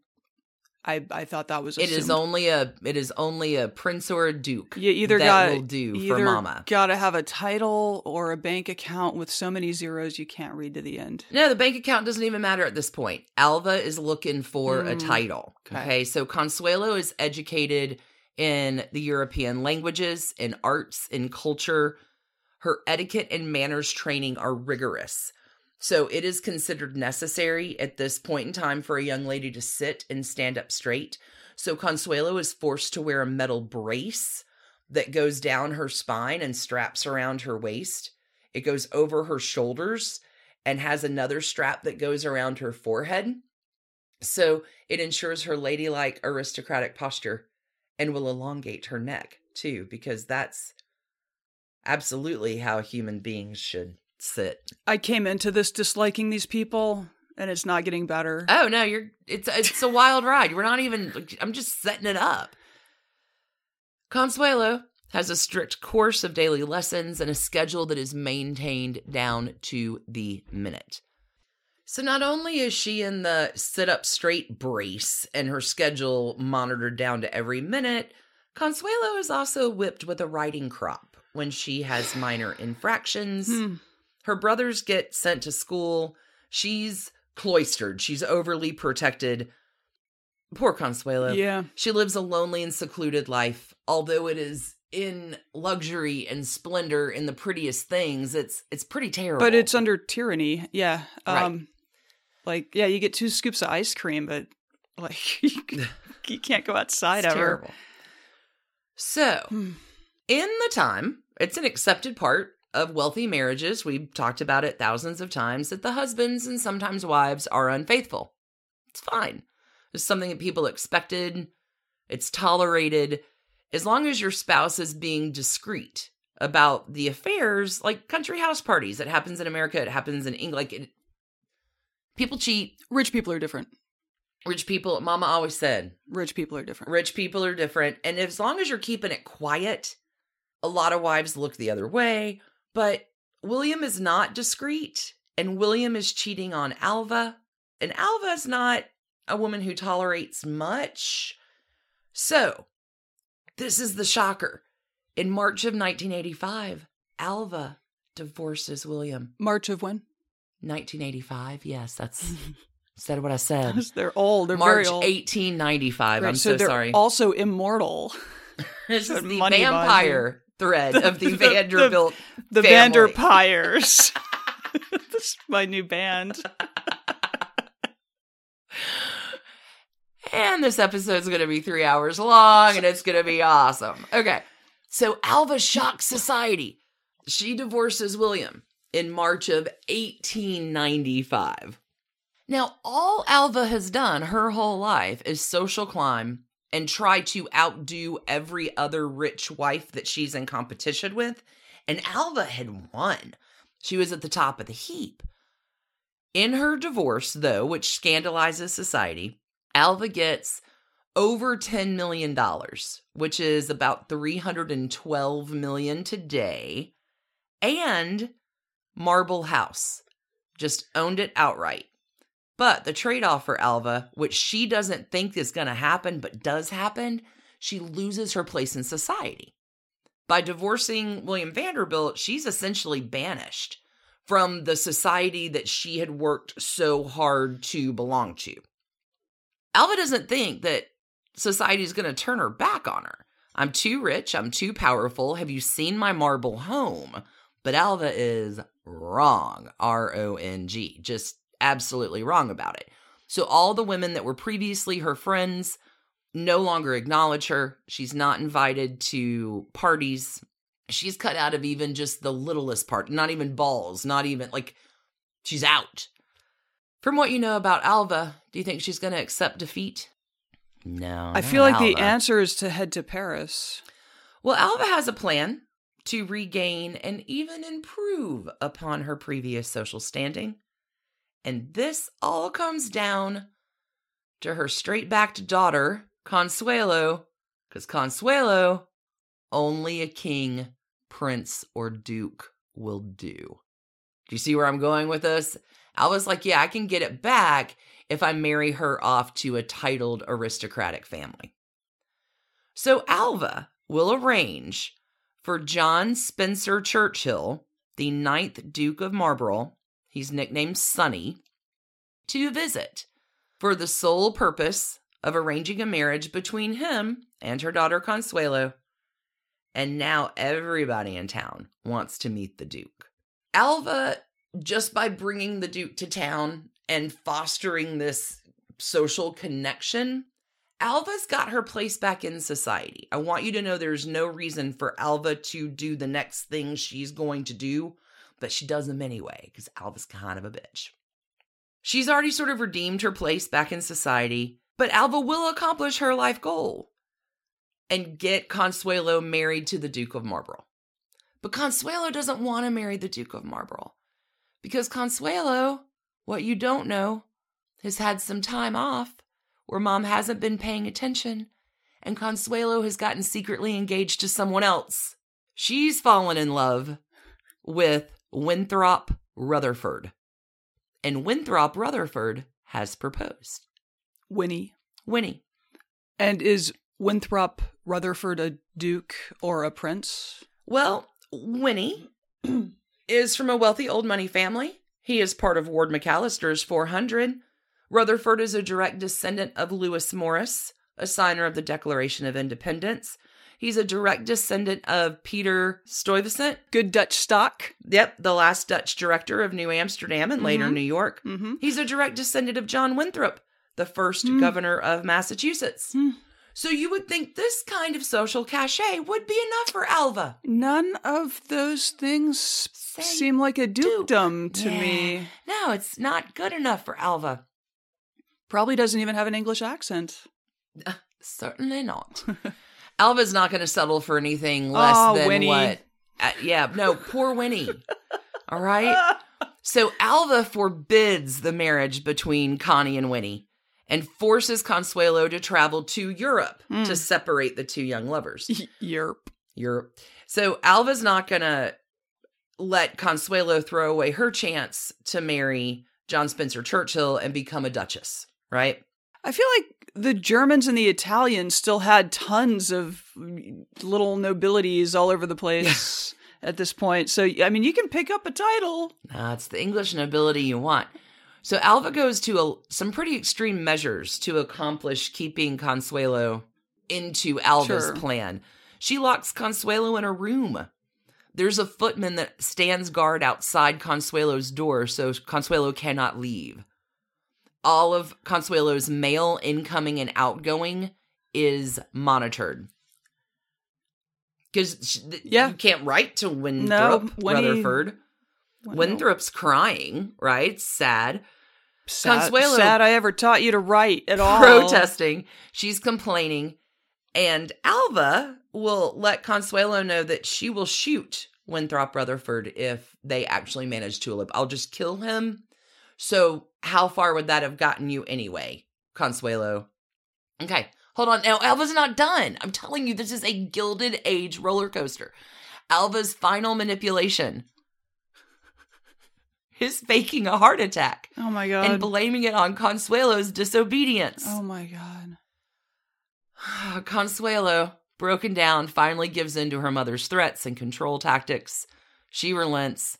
Speaker 1: I, I thought that was.
Speaker 2: It is only a it is only a prince or a duke.
Speaker 1: You either
Speaker 2: that
Speaker 1: got
Speaker 2: will do
Speaker 1: either
Speaker 2: for mama.
Speaker 1: Got to have a title or a bank account with so many zeros you can't read to the end.
Speaker 2: No, the bank account doesn't even matter at this point. Alva is looking for a
Speaker 1: Mm,
Speaker 2: title.
Speaker 1: okay.
Speaker 2: Okay. So Consuelo is educated in the European languages, in arts, in culture. Her etiquette and manners training are rigorous. So it is considered necessary at this point in time for a young lady to sit and stand up straight. So Consuelo is forced to wear a metal brace that goes down her spine and straps around her waist. It goes over her shoulders and has another strap that goes around her forehead. So it ensures her ladylike aristocratic posture and will elongate her neck too, because that's absolutely how human beings should sit.
Speaker 1: I came into this disliking these people, and it's not getting better.
Speaker 2: Oh no, you're it's it's a wild ride. We're not even I'm just setting it up. Consuelo has a strict course of daily lessons and a schedule that is maintained down to the minute. So not only is she in the sit up straight brace and her schedule monitored down to every minute, Consuelo is also whipped with a riding crop when she has minor infractions.
Speaker 1: Hmm.
Speaker 2: Her brothers get sent to school. She's cloistered. She's overly protected. Poor Consuelo.
Speaker 1: Yeah.
Speaker 2: She lives a lonely and secluded life. Although it is in luxury and splendor in the prettiest things, it's it's pretty terrible.
Speaker 1: But it's under tyranny. Yeah.
Speaker 2: Right.
Speaker 1: Like yeah, you get two scoops of ice cream, but like <laughs> you, <laughs> you can't go outside
Speaker 2: It's
Speaker 1: ever.
Speaker 2: terrible. So,
Speaker 1: Hmm.
Speaker 2: in the time, it's an accepted part of wealthy marriages. We've talked about it thousands of times that the husbands and sometimes wives are unfaithful. It's fine. It's something that people expected. It's tolerated as long as your spouse is being discreet about the affairs, like country house parties. It happens in America. It happens in England. Like it, people cheat.
Speaker 1: Rich people are different.
Speaker 2: Rich people. Mama always said,
Speaker 1: Rich people are different.
Speaker 2: Rich people are different. And as long as you're keeping it quiet, a lot of wives look the other way. But William is not discreet, and William is cheating on Alva. And Alva is not a woman who tolerates much. So, this is the shocker. In March of 1985, Alva divorces William.
Speaker 1: March of when?
Speaker 2: 1985, yes, that's <laughs> said what I said.
Speaker 1: they're old. They're
Speaker 2: March
Speaker 1: very old.
Speaker 2: 1895.
Speaker 1: Right,
Speaker 2: I'm so,
Speaker 1: they're
Speaker 2: sorry.
Speaker 1: also immortal. <laughs>
Speaker 2: This is the vampire <laughs> thread of the,
Speaker 1: The- the-
Speaker 2: Vanderbilt.
Speaker 1: The
Speaker 2: family.
Speaker 1: Vanderpires. this is my new band.
Speaker 2: And this episode's going to be three hours long and it's going to be awesome. Okay. So Alva shocks society. She divorces William in March of 1895. Now, all Alva has done her whole life is social climb and try to outdo every other rich wife that she's in competition with. And Alva had won. She was at the top of the heap. In her divorce, though, which scandalizes society, Alva gets over $10 million, which is about 312 million today, and Marble House. Just owned it outright. But the trade off for Alva, which she doesn't think is going to happen, but does happen, she loses her place in society. By divorcing William Vanderbilt, she's essentially banished from the society that she had worked so hard to belong to. Alva doesn't think that society is going to turn her back on her. I'm too rich. I'm too powerful. Have you seen my marble home? But Alva is wrong. R O N G. Just absolutely wrong about it. So all the women that were previously her friends no longer acknowledge her. She's not invited to parties. She's cut out of even just the littlest part, not even balls, not even like she's out. From what you know about Alva, do you think she's going to accept defeat? No.
Speaker 1: I feel like the answer is to head to Paris.
Speaker 2: Well, Alva has a plan to regain and even improve upon her previous social standing. And this all comes down to her straight backed daughter, Consuelo, because Consuelo, only a king, prince, or duke will do. Do you see where I'm going with this? Alva's like, yeah, I can get it back if I marry her off to a titled aristocratic family. So Alva will arrange for John Spencer Churchill, the ninth Duke of Marlborough, he's nicknamed Sonny, to visit for the sole purpose of arranging a marriage between him and her daughter Consuelo. And now everybody in town wants to meet the Duke. Alva, just by bringing the Duke to town and fostering this social connection, Alva's got her place back in society. I want you to know there's no reason for Alva to do the next thing she's going to do, but she does them anyway because Alva's kind of a bitch. She's already sort of redeemed her place back in society, but Alva will accomplish her life goal and get Consuelo married to the Duke of Marlborough. But Consuelo doesn't want to marry the Duke of Marlborough because Consuelo, what you don't know, has had some time off where mom hasn't been paying attention and Consuelo has gotten secretly engaged to someone else. She's fallen in love with Winthrop Rutherfurd. And Winthrop Rutherfurd has proposed.
Speaker 1: Winnie.
Speaker 2: Winnie.
Speaker 1: And is Winthrop Rutherfurd a duke or a prince?
Speaker 2: Well, Winnie <clears throat> is from a wealthy old money family. He is part of Ward McAllister's 400. Rutherfurd is a direct descendant of Lewis Morris, a signer of the Declaration of Independence. He's a direct descendant of Peter Stuyvesant.
Speaker 1: Good Dutch stock.
Speaker 2: Yep, the last Dutch director of New Amsterdam and later
Speaker 1: Mhm.
Speaker 2: New York.
Speaker 1: Mm-hmm.
Speaker 2: He's a direct descendant of John Winthrop, the first
Speaker 1: Hmm.
Speaker 2: governor of Massachusetts.
Speaker 1: Hmm.
Speaker 2: So you would think this kind of social cachet would be enough for Alva.
Speaker 1: None of those things
Speaker 2: Say
Speaker 1: seem like a
Speaker 2: duke.
Speaker 1: dukedom to
Speaker 2: Yeah.
Speaker 1: me.
Speaker 2: No, it's not good enough for Alva.
Speaker 1: Probably doesn't even have an English accent. <laughs>
Speaker 2: Certainly not. <laughs> Alva's not going to settle for anything less
Speaker 1: Oh,
Speaker 2: than
Speaker 1: Winnie.
Speaker 2: what. Uh, yeah, no, poor Winnie. <laughs> All right. So Alva forbids the marriage between Connie and Winnie and forces Consuelo to travel to Europe
Speaker 1: Hmm.
Speaker 2: to separate the two young lovers.
Speaker 1: Yerp.
Speaker 2: Europe. So Alva's not going to let Consuelo throw away her chance to marry John Spencer Churchill and become a duchess, right?
Speaker 1: I feel like the Germans and the Italians still had tons of little nobilities all over the place at this point. So, I mean, you can pick up a title.
Speaker 2: Uh, it's the English nobility you want. So Alva goes to a, some pretty extreme measures to accomplish keeping Consuelo into Alva's
Speaker 1: Sure.
Speaker 2: plan. She locks Consuelo in a room. There's a footman that stands guard outside Consuelo's door so Consuelo cannot leave. All of Consuelo's mail incoming and outgoing is monitored. Because
Speaker 1: Yeah.
Speaker 2: you can't write to Winthrop
Speaker 1: Winnie-
Speaker 2: Rutherfurd. Winthrop's crying, right? Sad.
Speaker 1: Sad,
Speaker 2: Consuelo-
Speaker 1: sad I ever taught you to write at all.
Speaker 2: Protesting. She's complaining. And Alva will let Consuelo know that she will shoot Winthrop Rutherfurd if they actually manage to elope. I'll just kill him. So, how far would that have gotten you anyway, Consuelo? Okay, hold on. Now, Alva's not done. I'm telling you, this is a Gilded Age roller coaster. Alva's final manipulation <laughs> is faking a heart attack
Speaker 1: Oh my god.
Speaker 2: and blaming it on Consuelo's disobedience.
Speaker 1: oh my god. <sighs>
Speaker 2: Consuelo broken down, finally gives in to her mother's threats and control tactics. She relents.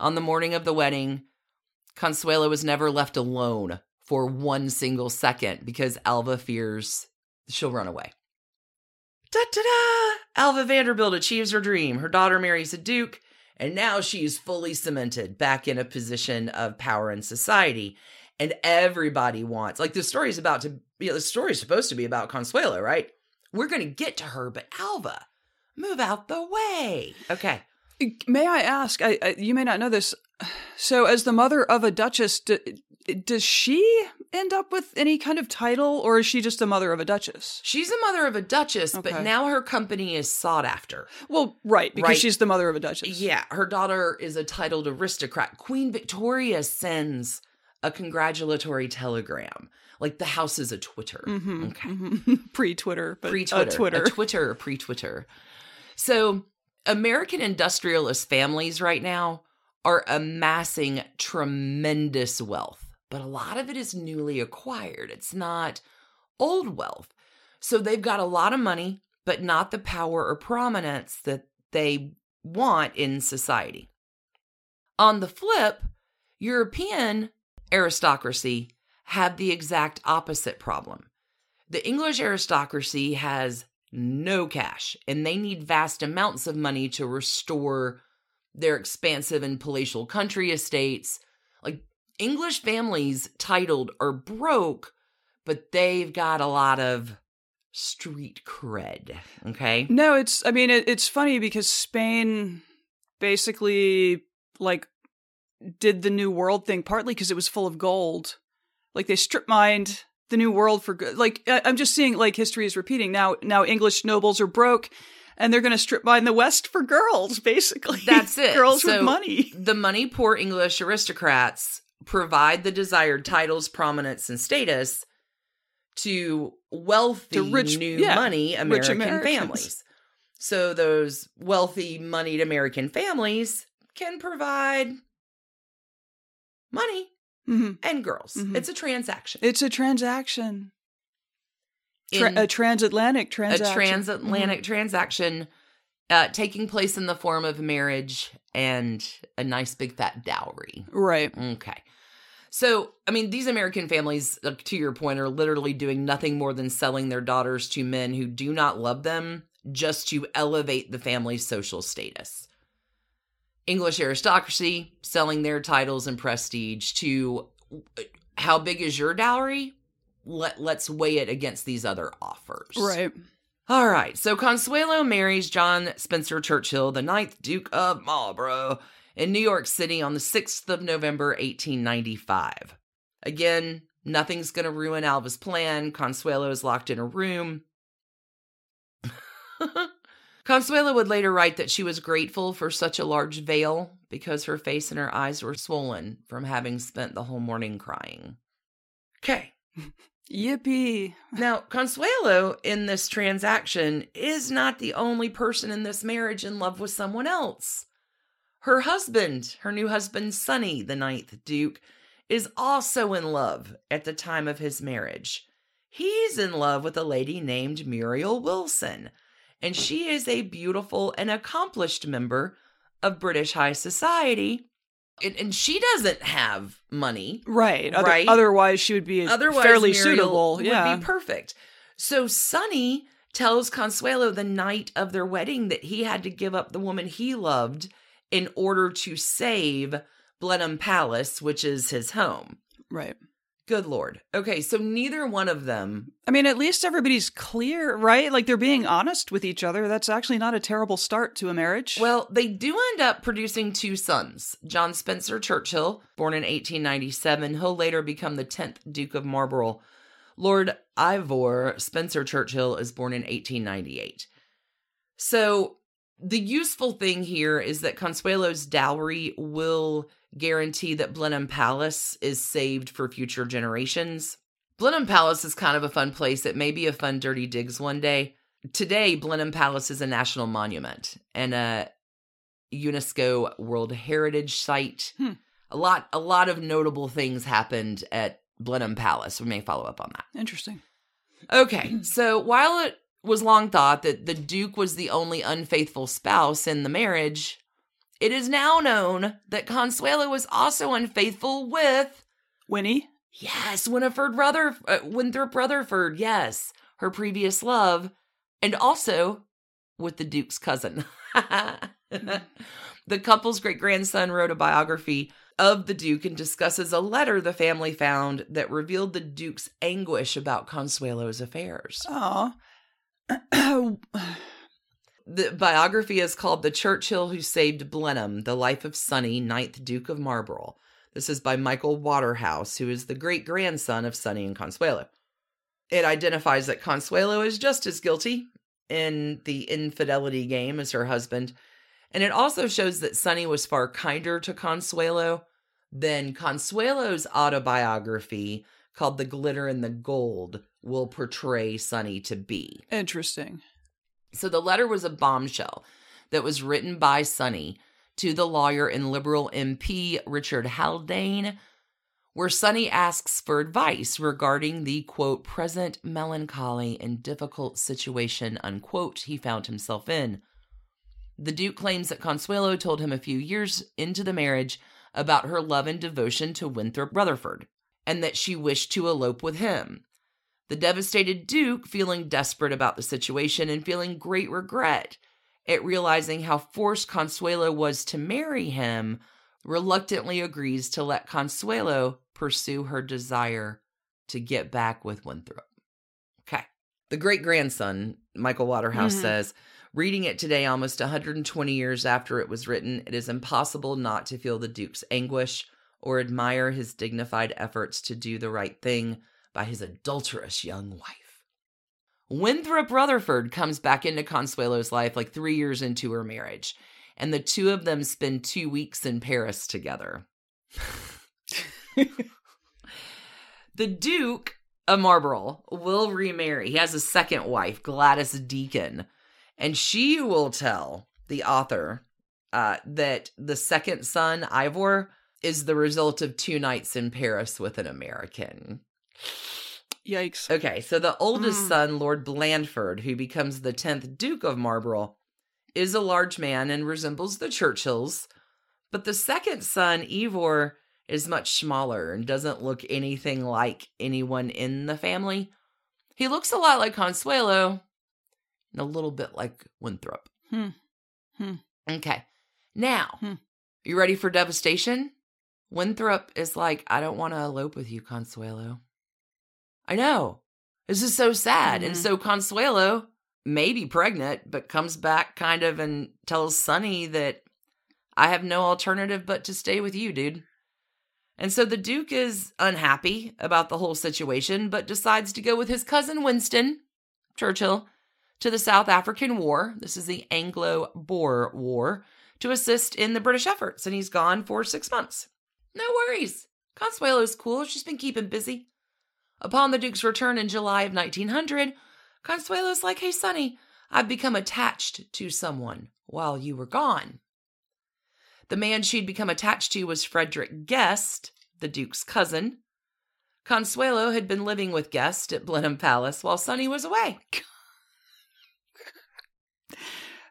Speaker 2: On the morning of the wedding, Consuelo is never left alone for one single second because Alva fears she'll run away. Da da da! Alva Vanderbilt achieves her dream. Her daughter marries a duke, and now she is fully cemented back in a position of power in society. And everybody wants, like, the story's about to, you know, the story's supposed to be about Consuelo, right? We're going to get to her, but Alva, move out the way. Okay.
Speaker 1: May I ask? I, I you may not know this. So, as the mother of a duchess, do, does she end up with any kind of title, or is she just the mother of a duchess?
Speaker 2: She's a mother of a duchess, but now her company is sought after.
Speaker 1: Well, right, because
Speaker 2: Right.
Speaker 1: she's the mother of a duchess.
Speaker 2: Yeah, her daughter is a titled aristocrat. Queen Victoria sends a congratulatory telegram. Like the house is a Twitter.
Speaker 1: Mm-hmm,
Speaker 2: Okay. <laughs>
Speaker 1: Pre Twitter, but
Speaker 2: Pre
Speaker 1: a
Speaker 2: Twitter.
Speaker 1: Twitter.
Speaker 2: A Twitter, pre Twitter. So, American industrialist families right now are amassing tremendous wealth, but a lot of it is newly acquired. It's not old wealth. So, they've got a lot of money, but not the power or prominence that they want in society. On the flip, European aristocracy have the exact opposite problem. The English aristocracy has no cash and they need vast amounts of money to restore their expansive and palatial country estates. Like English families titled are broke, but they've got a lot of street cred. Okay.
Speaker 1: No, it's. I mean, it, it's funny because Spain basically like did the New World thing partly because it was full of gold. Like they strip mined the New World for good. Like I, I'm just seeing like history is repeating now. Now English nobles are broke, and they're going to strip mine the West for girls. Basically, <laughs>
Speaker 2: That's it.
Speaker 1: girls
Speaker 2: So
Speaker 1: with money.
Speaker 2: The money poor English aristocrats provide the desired titles, prominence, and status to wealthy,
Speaker 1: To rich-
Speaker 2: new
Speaker 1: yeah,
Speaker 2: money American families. So those wealthy, moneyed American families can provide money
Speaker 1: hmm
Speaker 2: and girls.
Speaker 1: Mhm.
Speaker 2: It's a transaction.
Speaker 1: It's a transaction, Tra- a transatlantic transaction.
Speaker 2: a transatlantic
Speaker 1: Mhm.
Speaker 2: transaction uh, taking place in the form of marriage and a nice big fat dowry.
Speaker 1: Right.
Speaker 2: Okay. So, I mean, these American families, to your point, are literally doing nothing more than selling their daughters to men who do not love them just to elevate the family's social status. English aristocracy selling their titles and prestige to uh, how big is your dowry? Let, let's weigh it against these other offers.
Speaker 1: Right.
Speaker 2: All right, so Consuelo marries John Spencer Churchill, the ninth Duke of Marlborough, in New York City on the 6th of November, 1895. Again, nothing's going to ruin Alva's plan. Consuelo is locked in a room. <laughs> Consuelo would later write that she was grateful for such a large veil because her face and her eyes were swollen from having spent the whole morning crying. Okay, <laughs>
Speaker 1: Yippee.
Speaker 2: now, Consuelo in this transaction is not the only person in this marriage in love with someone else. Her husband, her new husband, Sonny, the ninth Duke, is also in love at the time of his marriage. He's in love with a lady named Muriel Wilson, and she is a beautiful and accomplished member of British high society. And, and she doesn't have money.
Speaker 1: Right. Other-
Speaker 2: Right?
Speaker 1: Otherwise, she would be
Speaker 2: Otherwise,
Speaker 1: fairly
Speaker 2: Muriel
Speaker 1: suitable.
Speaker 2: would
Speaker 1: yeah.
Speaker 2: be perfect. So Sonny tells Consuelo the night of their wedding that he had to give up the woman he loved in order to save Blenheim Palace, which is his home.
Speaker 1: right.
Speaker 2: Good lord. Okay, so neither one of them.
Speaker 1: I mean, at least everybody's clear, right? Like they're being honest with each other. That's actually not a terrible start to a marriage.
Speaker 2: Well, they do end up producing two sons. John Spencer Churchill, born in 1897, he'll later become the 10th Duke of Marlborough. Lord Ivor Spencer Churchill is born in 1898. So, the useful thing here is that Consuelo's dowry will guarantee that Blenheim Palace is saved for future generations. Blenheim Palace is kind of a fun place. It may be a fun dirty digs one day. Today, Blenheim Palace is a national monument and a UNESCO World Heritage Site.
Speaker 1: Hmm.
Speaker 2: A lot, a lot of notable things happened at Blenheim Palace. We may follow up on that.
Speaker 1: Interesting.
Speaker 2: Okay, so while it was long thought that the Duke was the only unfaithful spouse in the marriage, it is now known that Consuelo was also unfaithful with,
Speaker 1: Winnie.
Speaker 2: yes, Winifred Ruther, uh, Winthrop Rutherfurd, yes, her previous love, and also with the Duke's cousin. <laughs> the couple's great grandson wrote a biography of the Duke and discusses a letter the family found that revealed the Duke's anguish about Consuelo's affairs.
Speaker 1: Oh. <coughs>
Speaker 2: The biography is called The Churchill Who Saved Blenheim The Life of Sonny, Ninth Duke of Marlborough. This is by Michael Waterhouse, who is the great grandson of Sonny and Consuelo. It identifies that Consuelo is just as guilty in the infidelity game as her husband, and it also shows that Sonny was far kinder to Consuelo than Consuelo's autobiography called The Glitter and the Gold will portray Sonny to be.
Speaker 1: Interesting.
Speaker 2: So the letter was a bombshell that was written by Sonny to the lawyer and liberal MP Richard Haldane, where Sonny asks for advice regarding the quote present melancholy and difficult situation unquote he found himself in. The Duke claims that Consuelo told him a few years into the marriage about her love and devotion to Winthrop Rutherfurd, and that she wished to elope with him. The devastated Duke, feeling desperate about the situation and feeling great regret at realizing how forced Consuelo was to marry him, reluctantly agrees to let Consuelo pursue her desire to get back with Winthrop. Okay. The great grandson, Michael Waterhouse,
Speaker 1: Mhm.
Speaker 2: says, reading it today, almost 120 years after it was written, it is impossible not to feel the Duke's anguish or admire his dignified efforts to do the right thing by his adulterous young wife. Winthrop Rutherfurd comes back into Consuelo's life like three years into her marriage, and the two of them spend two weeks in Paris together. <laughs> the Duke of Marlborough will remarry. He has a second wife, Gladys Deacon, and she will tell the author uh, that the second son, Ivor, is the result of two nights in Paris with an American.
Speaker 1: Yikes.
Speaker 2: Okay, so the oldest
Speaker 1: Mm.
Speaker 2: son, Lord Blandford, who becomes the 10th Duke of Marlborough, is a large man and resembles the Churchills. But the second son, Ivor, is much smaller and doesn't look anything like anyone in the family. He looks a lot like Consuelo and a little bit like Winthrop.
Speaker 1: Hmm. Hmm.
Speaker 2: Okay, now,
Speaker 1: Hmm.
Speaker 2: you ready for devastation? Winthrop is like, I don't want to elope with you, Consuelo. I know. This is so sad. And
Speaker 1: Mhm.
Speaker 2: so Consuelo may be pregnant, but comes back kind of and tells Sonny that I have no alternative but to stay with you, dude. And so the Duke is unhappy about the whole situation, but decides to go with his cousin Winston, Churchill, to the South African War. This is the Anglo Boer War to assist in the British efforts, and he's gone for six months. No worries. Consuelo's cool. She's been keeping busy. Upon the Duke's return in July of 1900, Consuelo's like, Hey, Sonny, I've become attached to someone while you were gone. The man she'd become attached to was Frederick Guest, the Duke's cousin. Consuelo had been living with Guest at Blenheim Palace while Sonny was away. <laughs>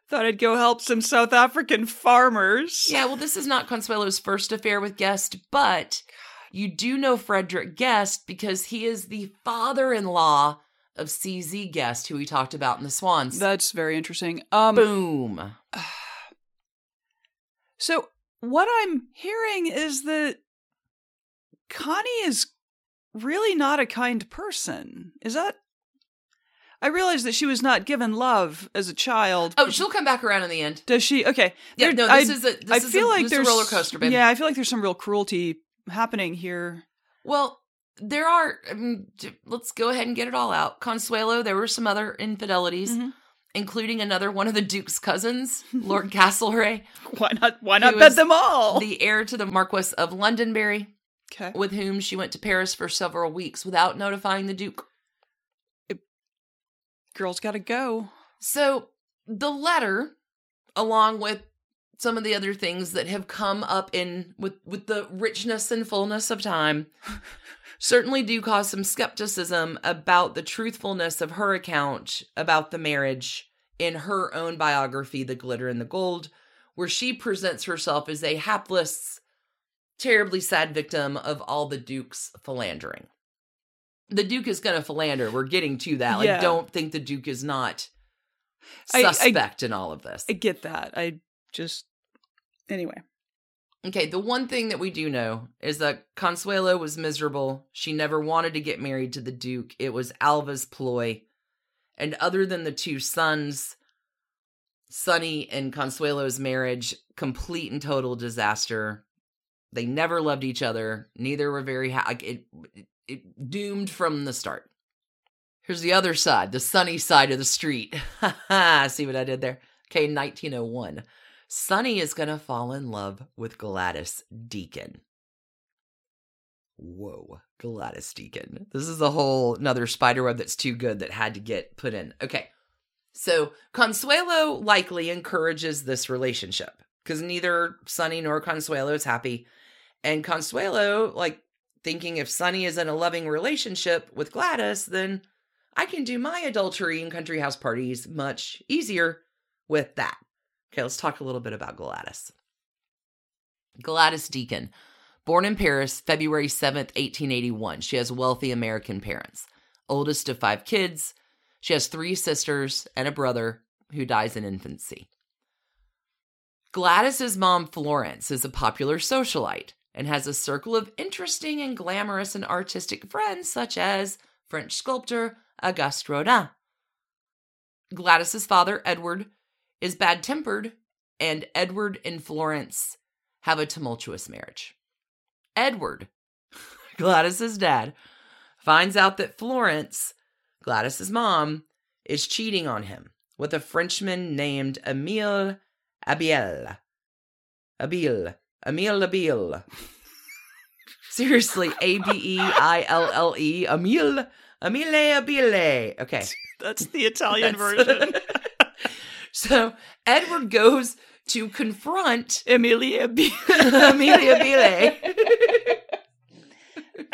Speaker 1: Thought I'd go help some South African farmers.
Speaker 2: Yeah, well, this is not Consuelo's first affair with Guest, but you do know Frederick Guest because he is the father in law of CZ Guest, who we talked about in the Swans.
Speaker 1: That's very interesting. Um
Speaker 2: Boom. <sighs>
Speaker 1: so what I'm hearing is that Connie is really not a kind person. Is that I realized that she was not given love as a child.
Speaker 2: Oh, she'll come back around in the end.
Speaker 1: Does she? Okay.
Speaker 2: Yeah,
Speaker 1: There-
Speaker 2: no, this
Speaker 1: I-
Speaker 2: is a this
Speaker 1: I
Speaker 2: is
Speaker 1: feel
Speaker 2: a,
Speaker 1: like
Speaker 2: this is a
Speaker 1: there's
Speaker 2: roller coaster, baby.
Speaker 1: Yeah, I feel like there's some real cruelty happening here.
Speaker 2: Well, there are. I mean, let's go ahead and get it all out. Consuelo, there were some other infidelities,
Speaker 1: Mhm.
Speaker 2: including another one of the Duke's cousins, <laughs> Lord Castlereagh,
Speaker 1: Why not? Why not bet them all?
Speaker 2: the heir to the Marquis of Londonderry,
Speaker 1: okay.
Speaker 2: with whom she went to Paris for several weeks without notifying the Duke.
Speaker 1: Girls got to go.
Speaker 2: So the letter, along with some of the other things that have come up in with with the richness and fullness of time, <laughs> certainly do cause some skepticism about the truthfulness of her account about the marriage in her own biography, The Glitter and the Gold, where she presents herself as a hapless, terribly sad victim of all the Duke's philandering. The Duke is going to philander. We're getting to that. Like,
Speaker 1: Yeah.
Speaker 2: don't think the Duke is not
Speaker 1: I- I-
Speaker 2: suspect in all of this.
Speaker 1: I get that. I just anyway.
Speaker 2: Okay, the one thing that we do know is that Consuelo was miserable. She never wanted to get married to the Duke. It was Alva's ploy. And other than the two sons, Sonny and Consuelo's marriage, complete and total disaster. They never loved each other. Neither were very happy. It, it, doomed from the start. Here's the other side, the sunny side of the street. <laughs> See what I did there? Okay, 1901. Sonny is going to fall in love with Gladys Deacon. Whoa, Gladys Deacon. This is a whole another spider web that's too good that had to get put in. Okay. So Consuelo likely encourages this relationship because neither Sonny nor Consuelo is happy. And Consuelo, like, thinking if Sonny is in a loving relationship with Gladys, then I can do my adultery and country house parties much easier with that. Okay, let's talk a little bit about Gladys. Gladys Deacon, born in Paris, February 7th, 1881. She has wealthy American parents, oldest of five kids. She has three sisters and a brother who dies in infancy. Gladys's mom, Florence, is a popular socialite and has a circle of interesting and glamorous and artistic friends, such as French sculptor Auguste Rodin. Gladys's father, Edward, is bad tempered, and Edward and Florence have a tumultuous marriage. Edward, <laughs> Gladys's dad, finds out that Florence, Gladys's mom, is cheating on him with a Frenchman named Emile Abiel. Abil. Emile Abil. <laughs> Seriously, A B E I L L E. Emile. Emile Abile. Okay.
Speaker 1: That's the Italian
Speaker 2: That's-
Speaker 1: version. <laughs> <laughs>
Speaker 2: So Edward goes to confront
Speaker 1: Emilia B.
Speaker 2: Amelia <laughs>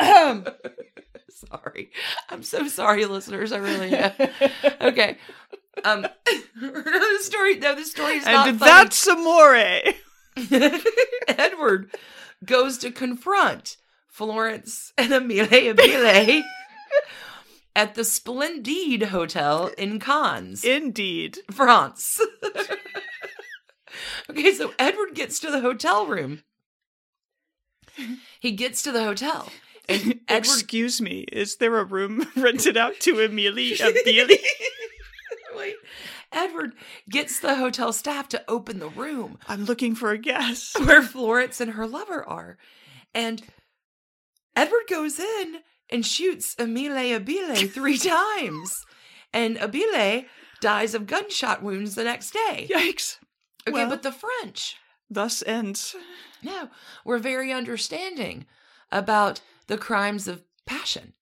Speaker 2: <laughs> Bile.
Speaker 1: Um,
Speaker 2: sorry. I'm so sorry, listeners. I really am. Okay. Um the story no, the story is not
Speaker 1: and
Speaker 2: funny.
Speaker 1: that's amore.
Speaker 2: Edward goes to confront Florence and Amelia Bile at the Splendide Hotel in Cannes.
Speaker 1: Indeed. <laughs>
Speaker 2: France. <laughs> okay, so Edward gets to the hotel room. He gets to the hotel. And <laughs> Edward
Speaker 1: Excuse me, is there a room rented out to Emilia Abili?
Speaker 2: Wait. Edward gets the hotel staff to open the room
Speaker 1: I'm looking for a guest.
Speaker 2: where Florence and her lover are. And Edward goes in and shoots Emile Abile three <laughs> times. And Abile dies of gunshot wounds the next day.
Speaker 1: Yikes.
Speaker 2: Okay,
Speaker 1: Well-
Speaker 2: but the French,
Speaker 1: Thus ends.
Speaker 2: no, were very understanding about the crimes of passion.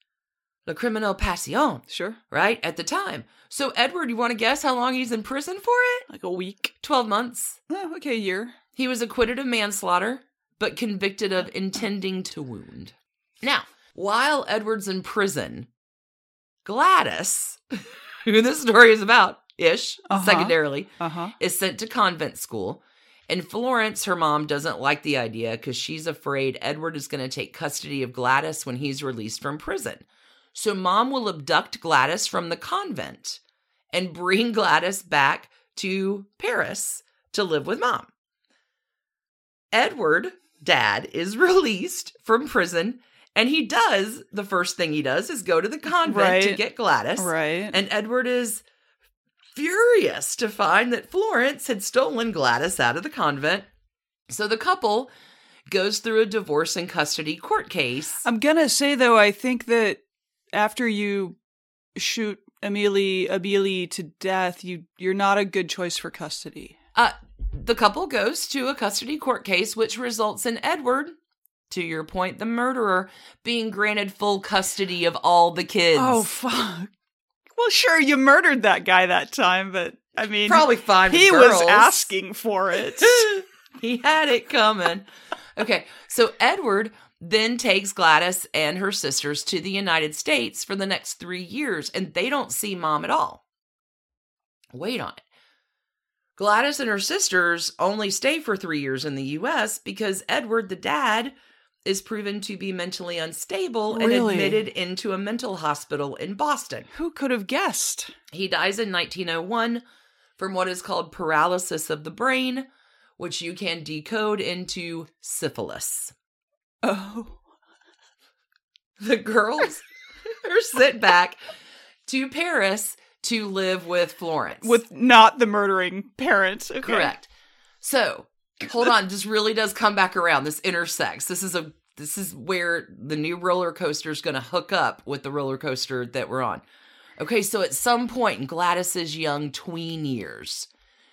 Speaker 2: The criminal passion,
Speaker 1: Sure.
Speaker 2: right? At the time. So, Edward, you want to guess how long he's in prison for it?
Speaker 1: Like a week.
Speaker 2: 12 months.
Speaker 1: Oh, okay, a year.
Speaker 2: He was acquitted of manslaughter, but convicted of intending to wound. Now, while Edward's in prison, Gladys, <laughs> who this story is about, ish,
Speaker 1: Uh-huh.
Speaker 2: secondarily,
Speaker 1: Uh huh.
Speaker 2: is sent to convent school. And Florence, her mom, doesn't like the idea because she's afraid Edward is going to take custody of Gladys when he's released from prison. So, mom will abduct Gladys from the convent and bring Gladys back to Paris to live with mom. Edward, dad, is <laughs> released from prison. And he does, the first thing he does is go to the convent to get Gladys.
Speaker 1: Right.
Speaker 2: And Edward is furious to find that Florence had stolen Gladys out of the convent. So the couple goes through a divorce and custody court case.
Speaker 1: I'm gonna say though, I think that after you shoot Emily Abili to death, you you're not a good choice for custody.
Speaker 2: Uh, the couple goes to a custody court case, which results in Edward, to your point, the murderer, being granted full custody of all the kids.
Speaker 1: Oh fuck. Well, sure, you murdered that guy that time, but I mean,
Speaker 2: probably fine. with
Speaker 1: he was asking for it. <laughs>
Speaker 2: he had it coming. Okay, so Edward then takes Gladys and her sisters to the United States for the next three years, and they don't see mom at all. Wait on it. Gladys and her sisters only stay for three years in the US because Edward, the dad, is proven to be mentally unstable and admitted into a mental hospital in Boston.
Speaker 1: Who could have guessed?
Speaker 2: He dies in 1901 from what is called paralysis of the brain, which you can decode into syphilis.
Speaker 1: Oh.
Speaker 2: The girls <laughs> are sent back to Paris to live with Florence.
Speaker 1: With not the murdering parents. Okay.
Speaker 2: correct. So, hold on, just really does come back around. This intersects. This is a this is where the new roller coaster is going to hook up with the roller coaster that we're on. Okay, so at some point in Gladys's young tween years,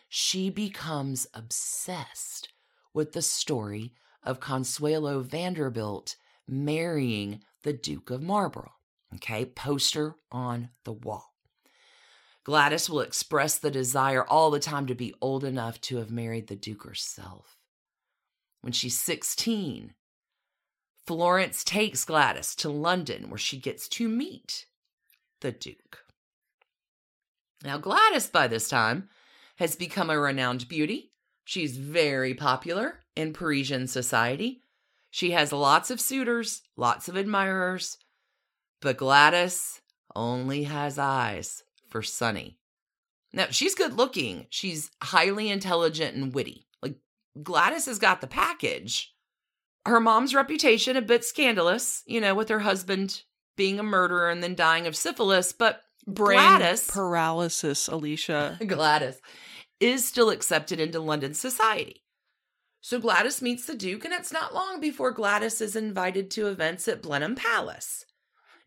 Speaker 2: she becomes obsessed with the story of Consuelo Vanderbilt marrying the Duke of Marlborough. Okay, poster on the wall. Gladys will express the desire all the time to be old enough to have married the Duke herself. When she's 16, Florence takes Gladys to London where she gets to meet the Duke. Now, Gladys, by this time, has become a renowned beauty. She's very popular in Parisian society. She has lots of suitors, lots of admirers, but Gladys only has eyes for Sunny. Now, she's good looking. She's highly intelligent and witty. Like, Gladys has got the package. Her mom's reputation, a bit scandalous, you know, with her husband being a murderer and then dying of syphilis, but
Speaker 1: Brain
Speaker 2: Gladys,
Speaker 1: paralysis, Alicia. <laughs>
Speaker 2: Gladys, is still accepted into London society. So Gladys meets the Duke, and it's not long before Gladys is invited to events at Blenheim Palace.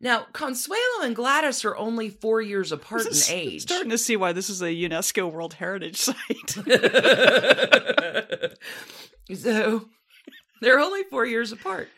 Speaker 2: Now, Consuelo and Gladys are only four years apart in age.
Speaker 1: Starting to see why this is a UNESCO World Heritage Site. <laughs>
Speaker 2: so they're only four years apart.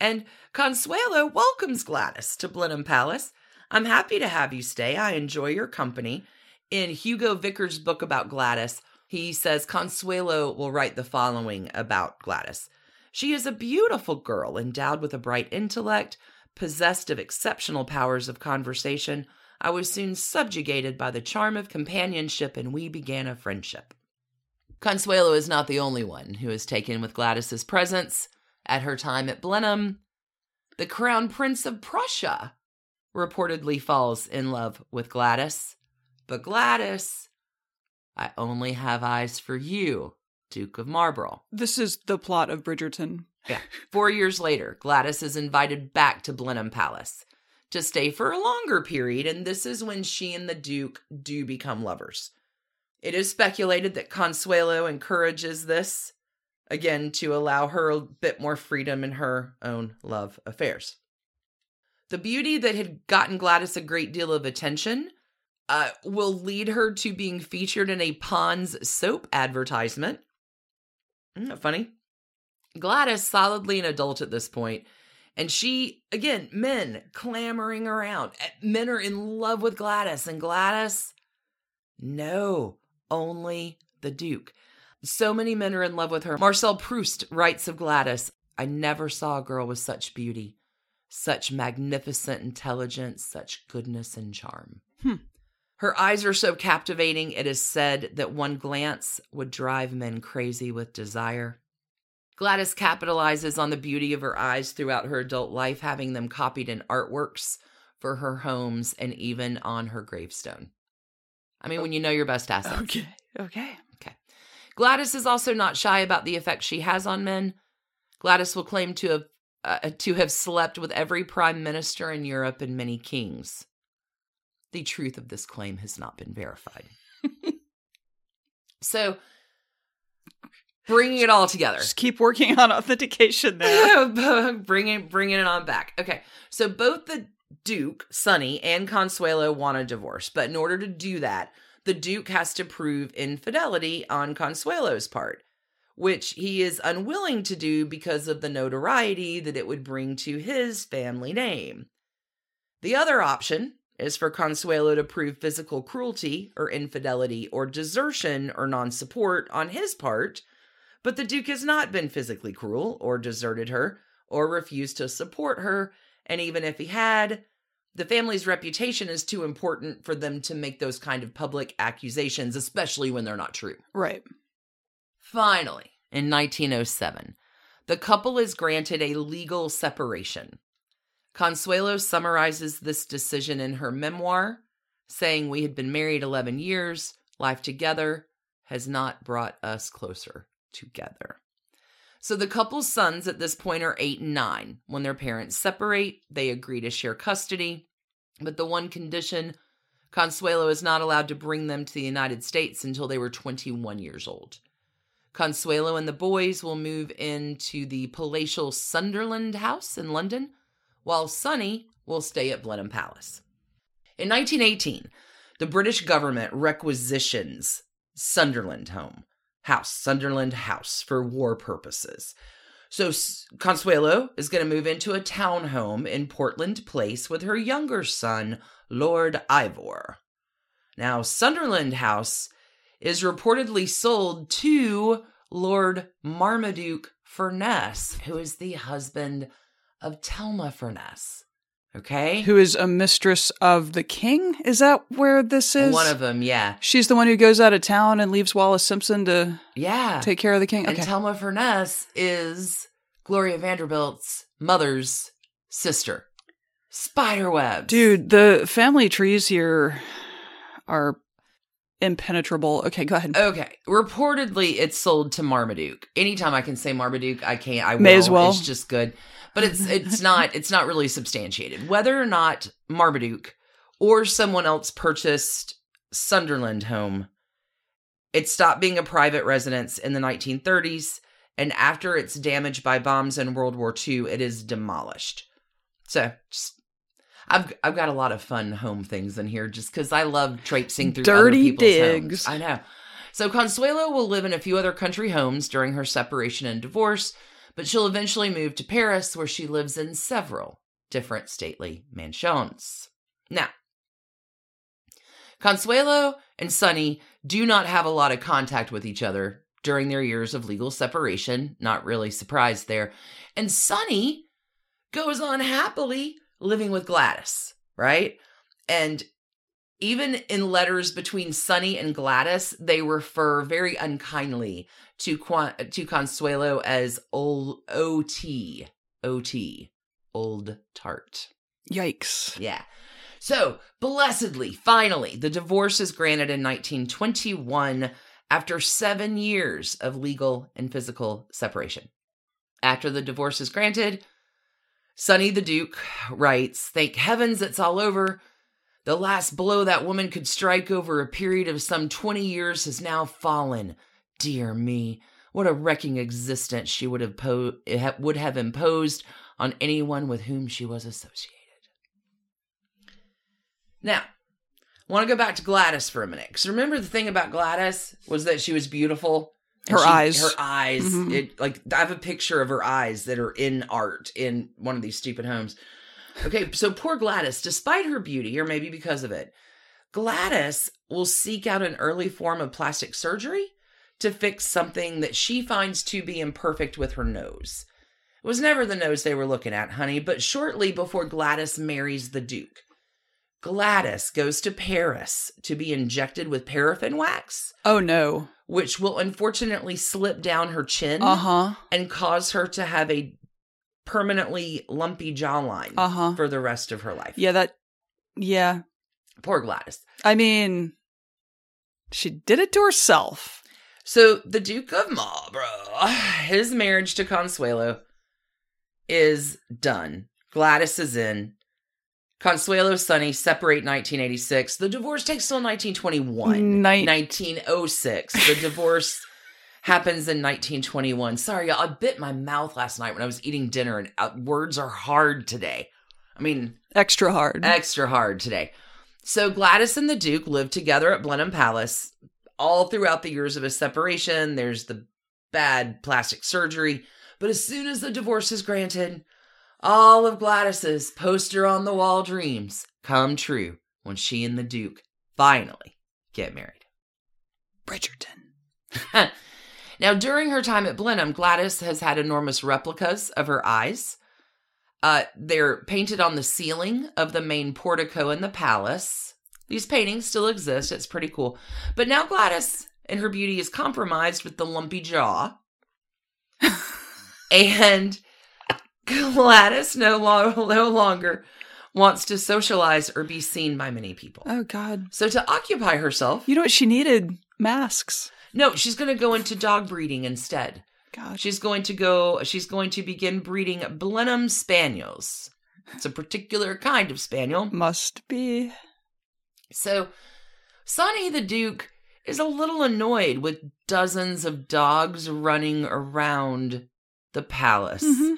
Speaker 2: And Consuelo welcomes Gladys to Blenheim Palace. I'm happy to have you stay. I enjoy your company. In Hugo Vickers' book about Gladys, he says Consuelo will write the following about Gladys. She is a beautiful girl endowed with a bright intellect, possessed of exceptional powers of conversation. I was soon subjugated by the charm of companionship, and we began a friendship. Consuelo is not the only one who is taken with Gladys's presence at her time at Blenheim. The Crown Prince of Prussia reportedly falls in love with Gladys. But Gladys, I only have eyes for you, Duke of Marlborough.
Speaker 1: this is the plot of Bridgerton.
Speaker 2: Yeah. Four years later, Gladys is invited back to Blenheim Palace to stay for a longer period, and this is when she and the Duke do become lovers. It is speculated that Consuelo encourages this, again, to allow her a bit more freedom in her own love affairs. The beauty that had gotten Gladys a great deal of attention uh, will lead her to being featured in a Pond's soap advertisement. Isn't that funny? Gladys, solidly an adult at this point, and she, again, men clamoring around. Eh, Men are in love with Gladys, and Gladys, no, only the Duke. So many men are in love with her. Marcel Proust writes of Gladys I never saw a girl with such beauty, such magnificent intelligence, such goodness and charm.
Speaker 1: Hmm.
Speaker 2: Her eyes are so captivating, it is said that one glance would drive men crazy with desire. Gladys capitalizes on the beauty of her eyes throughout her adult life, having them copied in artworks for her homes and even on her gravestone. I mean, when you know your best assets.
Speaker 1: Okay. Okay. Okay.
Speaker 2: Gladys is also not shy about the effect she has on men. Gladys will claim to have uh, to have slept with every prime minister in Europe and many kings. The truth of this claim has not been verified. <laughs> so, bringing it all together,
Speaker 1: Just keep working on authentication there. <laughs>
Speaker 2: bringing bringing it on back. Okay, so both the Duke, Sunny, and Consuelo want a divorce, but in order to do that, the Duke has to prove infidelity on Consuelo's part, which he is unwilling to do because of the notoriety that it would bring to his family name. The other option is for Consuelo to prove physical cruelty or infidelity or desertion or non support on his part, but the Duke has not been physically cruel or deserted her or refused to support her. And even if he had, the family's reputation is too important for them to make those kind of public accusations, especially when they're not true.
Speaker 1: Right.
Speaker 2: Finally, in 1907, the couple is granted a legal separation. Consuelo summarizes this decision in her memoir, saying, We had been married 11 years, life together has not brought us closer together. So the couple's sons at this point are eight and nine. When their parents separate, they agree to share custody, but the one condition Consuelo is not allowed to bring them to the United States until they were 21 years old. Consuelo and the boys will move into the palatial Sunderland house in London, while Sunny will stay at Blenheim Palace. In 1918, the British government requisitions Sunderland home, house, Sunderland house for war purposes. So Consuelo is going to move into a townhome in Portland Place with her younger son, Lord Ivor. Now, Sunderland House is reportedly sold to Lord Marmaduke Furness, who is the husband of Thelma Furness. Okay?
Speaker 1: Who is a mistress of the king? Is that where this is?
Speaker 2: One of them, yeah.
Speaker 1: She's the one who goes out of town and leaves Wallis Simpson to
Speaker 2: Yeah.
Speaker 1: take care of the king.
Speaker 2: And Thelma Furness is Gloria Vanderbilt's mother's sister. Spiderwebs.
Speaker 1: Dude, the family trees here are impenetrable. Okay, go ahead.
Speaker 2: Okay. Reportedly, it's sold to Marmaduke. Anytime I can say Marmaduke, I can't. I
Speaker 1: May
Speaker 2: will.
Speaker 1: as well.
Speaker 2: It's just good, but it's it's not it's not really substantiated. Whether or not Marmaduke or someone else purchased Sunderland home, it stopped being a private residence in the 1930s, and after its damage by bombs in World War II, it is demolished. So. Just, I've I've got a lot of fun home things in here just because I love traipsing through other
Speaker 1: Dirty
Speaker 2: people's
Speaker 1: digs.
Speaker 2: homes. I know. So Consuelo will live in a few other country homes during her separation and divorce, but she'll eventually move to Paris where she lives in several different stately mansions. Now, Consuelo and Sunny do not have a lot of contact with each other during their years of legal separation. Not really surprised there. And Sunny goes on happily living with Gladys, right? And even in letters between Sunny and Gladys, they refer very unkindly to Quan- to Consuelo as old OT, OT, old tart.
Speaker 1: Yikes.
Speaker 2: Yeah. So, blessedly, finally, the divorce is granted in 1921 after seven years of legal and physical separation. After the divorce is granted, Sunny the Duke writes, Thank heavens it's all over. The last blow that woman could strike over a period of some 20 years has now fallen. Dear me, what a wrecking existence she would have, po- would have imposed on anyone with whom she was associated. Now, I want to go back to Gladys for a minute. Because remember, the thing about Gladys was that she was beautiful.
Speaker 1: Her
Speaker 2: she-
Speaker 1: eyes.
Speaker 2: Her eyes.
Speaker 1: Mhm.
Speaker 2: It like I have a picture of her eyes that are in art in one of these stupid homes. Okay, so poor Gladys, despite her beauty, or maybe because of it, Gladys will seek out an early form of plastic surgery to fix something that she finds to be imperfect with her nose. It was never the nose they were looking at, honey, but shortly before Gladys marries the Duke, Gladys goes to Paris to be injected with paraffin wax,
Speaker 1: Oh no.
Speaker 2: which will unfortunately slip down her chin
Speaker 1: Uh huh.
Speaker 2: and cause her to have a permanently lumpy jawline
Speaker 1: Uh huh.
Speaker 2: for the rest of her life.
Speaker 1: Yeah, that. Yeah.
Speaker 2: Poor Gladys.
Speaker 1: I mean, she did it to herself.
Speaker 2: So the Duke of Marlborough, his marriage to Consuelo is done. Gladys is in. Consuelo Sunny separate 1986. The divorce takes till 1921.
Speaker 1: Nin-
Speaker 2: 1906. The divorce <laughs> happens in 1921. Sorry, y'all, I bit my mouth last night when I was eating dinner, and uh, words are hard today. I mean,
Speaker 1: Extra hard.
Speaker 2: extra hard today. So Gladys and the Duke lived together at Blenheim Palace all throughout the years of his separation. There's the bad plastic surgery. But as soon as the divorce is granted, all of Gladys's poster on the wall dreams come true when she and the Duke finally get married.
Speaker 1: Bridgerton. <laughs>
Speaker 2: now, during her time at Blenheim, Gladys has had enormous replicas of her eyes. Uh, they're painted on the ceiling of the main portico in the palace. These paintings still exist. It's pretty cool. But now Gladys and her beauty is compromised with the lumpy jaw. <laughs> and Gladys no, lo- no longer wants to socialize or be seen by many people.
Speaker 1: Oh God.
Speaker 2: So to occupy herself,
Speaker 1: You know what she needed? Masks.
Speaker 2: no, she's going to go into dog breeding instead.
Speaker 1: God.
Speaker 2: She's going to go, she's going to begin breeding Blenheim Spaniels. It's a particular kind of spaniel.
Speaker 1: Must be.
Speaker 2: So, Sunny the Duke is a little annoyed with dozens of dogs running around the palace.
Speaker 1: Mhm.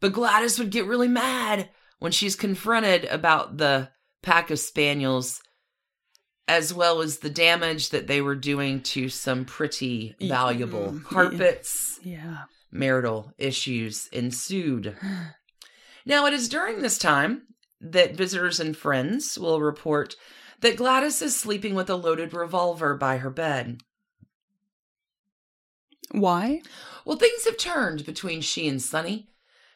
Speaker 2: But Gladys would get really mad when she's confronted about the pack of spaniels, as well as the damage that they were doing to some pretty valuable
Speaker 1: Mm,
Speaker 2: carpets.
Speaker 1: Yeah.
Speaker 2: Marital issues ensued. <sighs> Now, it is during this time that visitors and friends will report that Gladys is sleeping with a loaded revolver by her bed.
Speaker 1: Why?
Speaker 2: Well, things have turned between she and Sunny.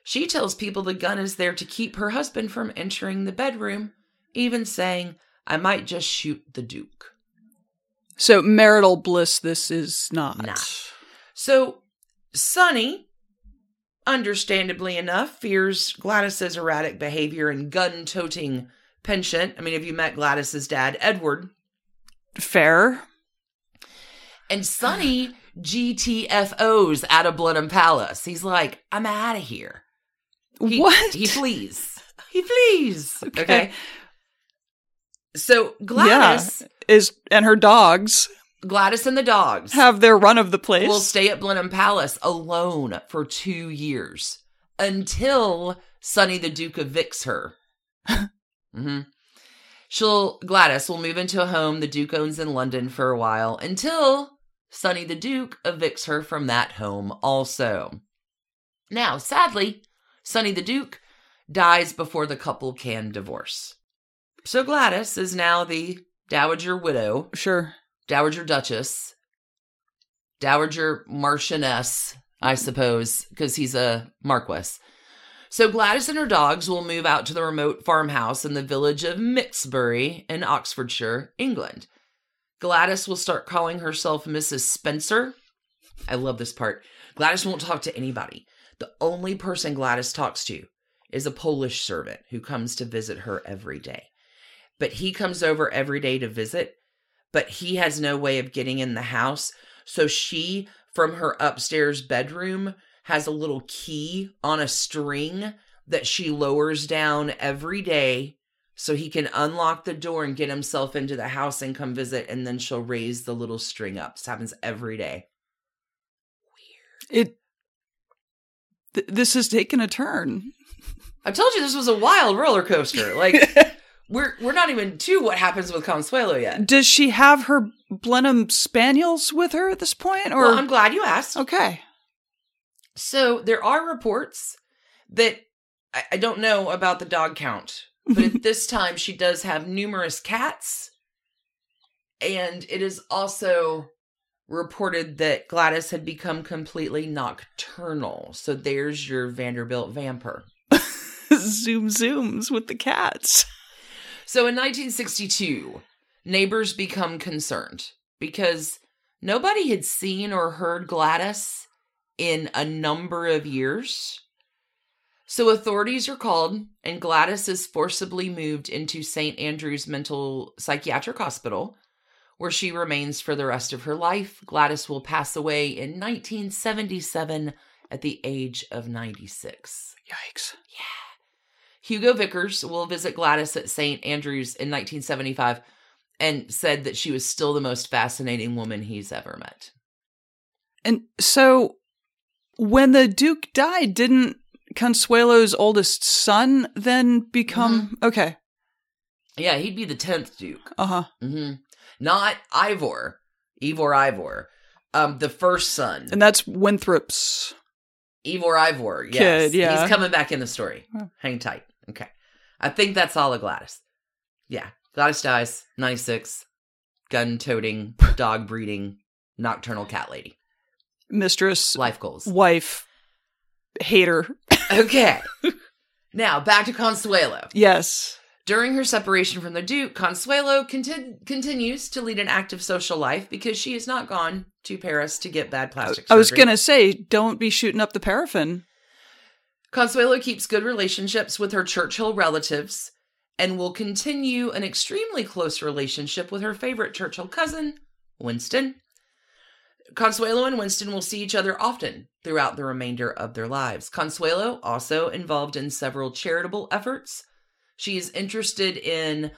Speaker 2: She tells people the gun is there to keep her husband from entering the bedroom, even saying, I might just shoot the Duke.
Speaker 1: So marital bliss. This is not.
Speaker 2: Nah. So, Sunny, understandably enough, fears Gladys's erratic behavior and gun toting penchant. I mean, have you met Gladys's dad, Edward?
Speaker 1: Fair.
Speaker 2: And Sunny GTFOs out of Blenheim Palace. He's like, I'm out of here. He,
Speaker 1: what?
Speaker 2: He flees. <laughs> He flees. Okay.
Speaker 1: Okay.
Speaker 2: So Gladys,
Speaker 1: Is and her dogs
Speaker 2: Gladys and the dogs
Speaker 1: have their run of the place.
Speaker 2: will stay at Blenheim Palace alone for two years until Sunny the Duke evicts her. <laughs> hmm She'll Gladys will move into a home the Duke owns in London for a while until Sunny the Duke evicts her from that home also. Now, sadly, Sunny the Duke dies before the couple can divorce. So Gladys is now the dowager widow
Speaker 1: sure.
Speaker 2: Dowager Duchess, Dowager Marchioness, I suppose, because he's a Marquess. So Gladys and her dogs will move out to the remote farmhouse in the village of Mixbury in Oxfordshire, England. Gladys will start calling herself Mrs. Spencer. I love this part. Gladys won't talk to anybody. The only person Gladys talks to is a Polish servant who comes to visit her every day. But he comes over every day to visit but he has no way of getting in the house. So she, from her upstairs bedroom, has a little key on a string that she lowers down every day so he can unlock the door and get himself into the house and come visit. And then she'll raise the little string up. This happens every day. Weird.
Speaker 1: It. Th- this has taken a turn.
Speaker 2: I told you this was a wild roller coaster. Like, <laughs> we're we're not even to what happens with Consuelo yet.
Speaker 1: Does she have her Blenheim spaniels with her at this point, or
Speaker 2: Well, I'm glad you asked.
Speaker 1: okay?
Speaker 2: So there are reports that I, I don't know about the dog count, but at <laughs> this time she does have numerous cats. And it is also reported that Gladys had become completely nocturnal. So there's your Vanderbilt vampire. <laughs>
Speaker 1: Zoom zooms with the cats.
Speaker 2: So in 1962, neighbors become concerned because nobody had seen or heard Gladys in a number of years. So authorities are called, and Gladys is forcibly moved into St. Andrew's Mental Psychiatric Hospital, where she remains for the rest of her life. Gladys will pass away in 1977 at the age of 96.
Speaker 1: Yikes! Yeah.
Speaker 2: Hugo Vickers will visit Gladys at St. Andrews in 1975 and said that she was still the most fascinating woman he's ever met.
Speaker 1: And so, when the Duke died, didn't Consuelo's oldest son then become okay?
Speaker 2: Yeah, he'd be the 10th Duke.
Speaker 1: Uh huh.
Speaker 2: hmm Not Ivor, Ivor Ivor. Um, the first son,
Speaker 1: And that's Winthrop's.
Speaker 2: Ivor Ivor. Yes,
Speaker 1: Kid, yeah.
Speaker 2: he's coming back in the story.
Speaker 1: Oh.
Speaker 2: Hang tight. Okay, I think that's all of Gladys. Yeah, Gladys dies. Ninety six. Gun toting, <laughs> dog breeding, nocturnal cat lady.
Speaker 1: Mistress,
Speaker 2: Life goals.
Speaker 1: wife, hater.
Speaker 2: Okay. <laughs> now back to Consuelo.
Speaker 1: Yes.
Speaker 2: During her separation from the Duke, Consuelo conti- continues to lead an active social life because she has not gone to Paris to get bad plastic surgery.
Speaker 1: I was going to say, don't be shooting up the paraffin.
Speaker 2: Consuelo keeps good relationships with her Churchill relatives and will continue an extremely close relationship with her favorite Churchill cousin, Winston. Consuelo and Winston will see each other often throughout the remainder of their lives. Consuelo also involved in several charitable efforts. She is interested in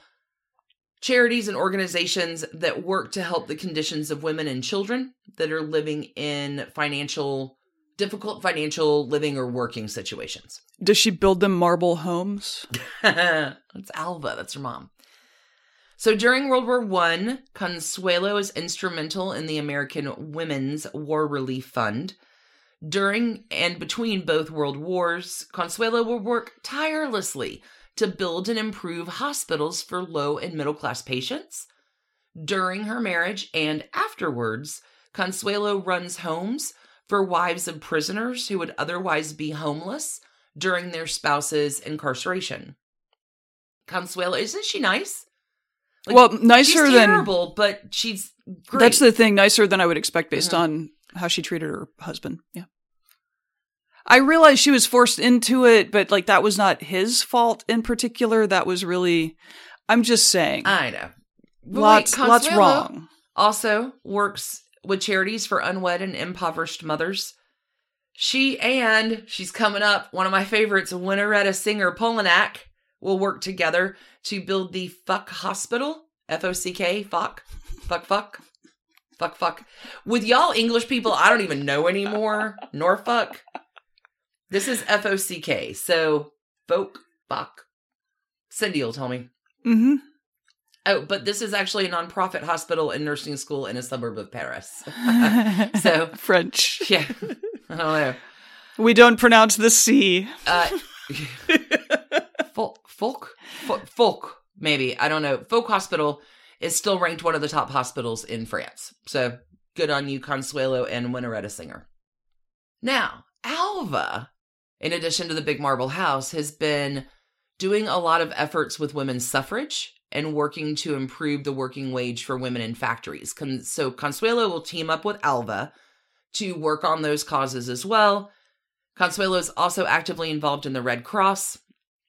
Speaker 2: charities and organizations that work to help the conditions of women and children that are living in financial difficult financial living or working situations.
Speaker 1: Does she build them marble homes? <laughs>
Speaker 2: that's Alva. That's her mom. So during World War One, Consuelo is instrumental in the American Women's War Relief Fund. During and between both world wars, Consuelo will work tirelessly to build and improve hospitals for low and middle class patients. During her marriage and afterwards, Consuelo runs homes for wives of prisoners who would otherwise be homeless during their spouse's incarceration. Consuelo, isn't she nice? Like,
Speaker 1: well, nicer
Speaker 2: she's
Speaker 1: than
Speaker 2: terrible, but she's great.
Speaker 1: that's the thing. Nicer than I would expect based on how she treated her husband. Yeah. I realized she was forced into it, but like that was not his fault in particular. That was really, I'm just saying,
Speaker 2: I know. But
Speaker 1: lots,
Speaker 2: wait,
Speaker 1: lots wrong.
Speaker 2: Also works with charities for unwed and impoverished mothers. She and she's coming up. One of my favorites, Winteretta Singer Polanak, will work together to build the Fuck Hospital. F O C K. Fuck. Fuck. Fuck. Fuck. Fuck. With y'all English people, I don't even know anymore. Norfolk. This is F O C K. So folk. Fuck. Cindy will tell me.
Speaker 1: hmm
Speaker 2: Oh, but this is actually a nonprofit hospital and nursing school in a suburb of Paris. <laughs> So-
Speaker 1: French.
Speaker 2: yeah, I don't know.
Speaker 1: We don't pronounce the C.
Speaker 2: Uh, <laughs> folk, folk, folk, maybe I don't know. Folk Hospital is still ranked one of the top hospitals in France. So good on you, Consuelo and Winteretta Singer. Now, Alva, in addition to the Big Marble House, has been doing a lot of efforts with women's suffrage and working to improve the working wage for women in factories. So Consuelo will team up with Alva to work on those causes as well. Consuelo is also actively involved in the Red Cross.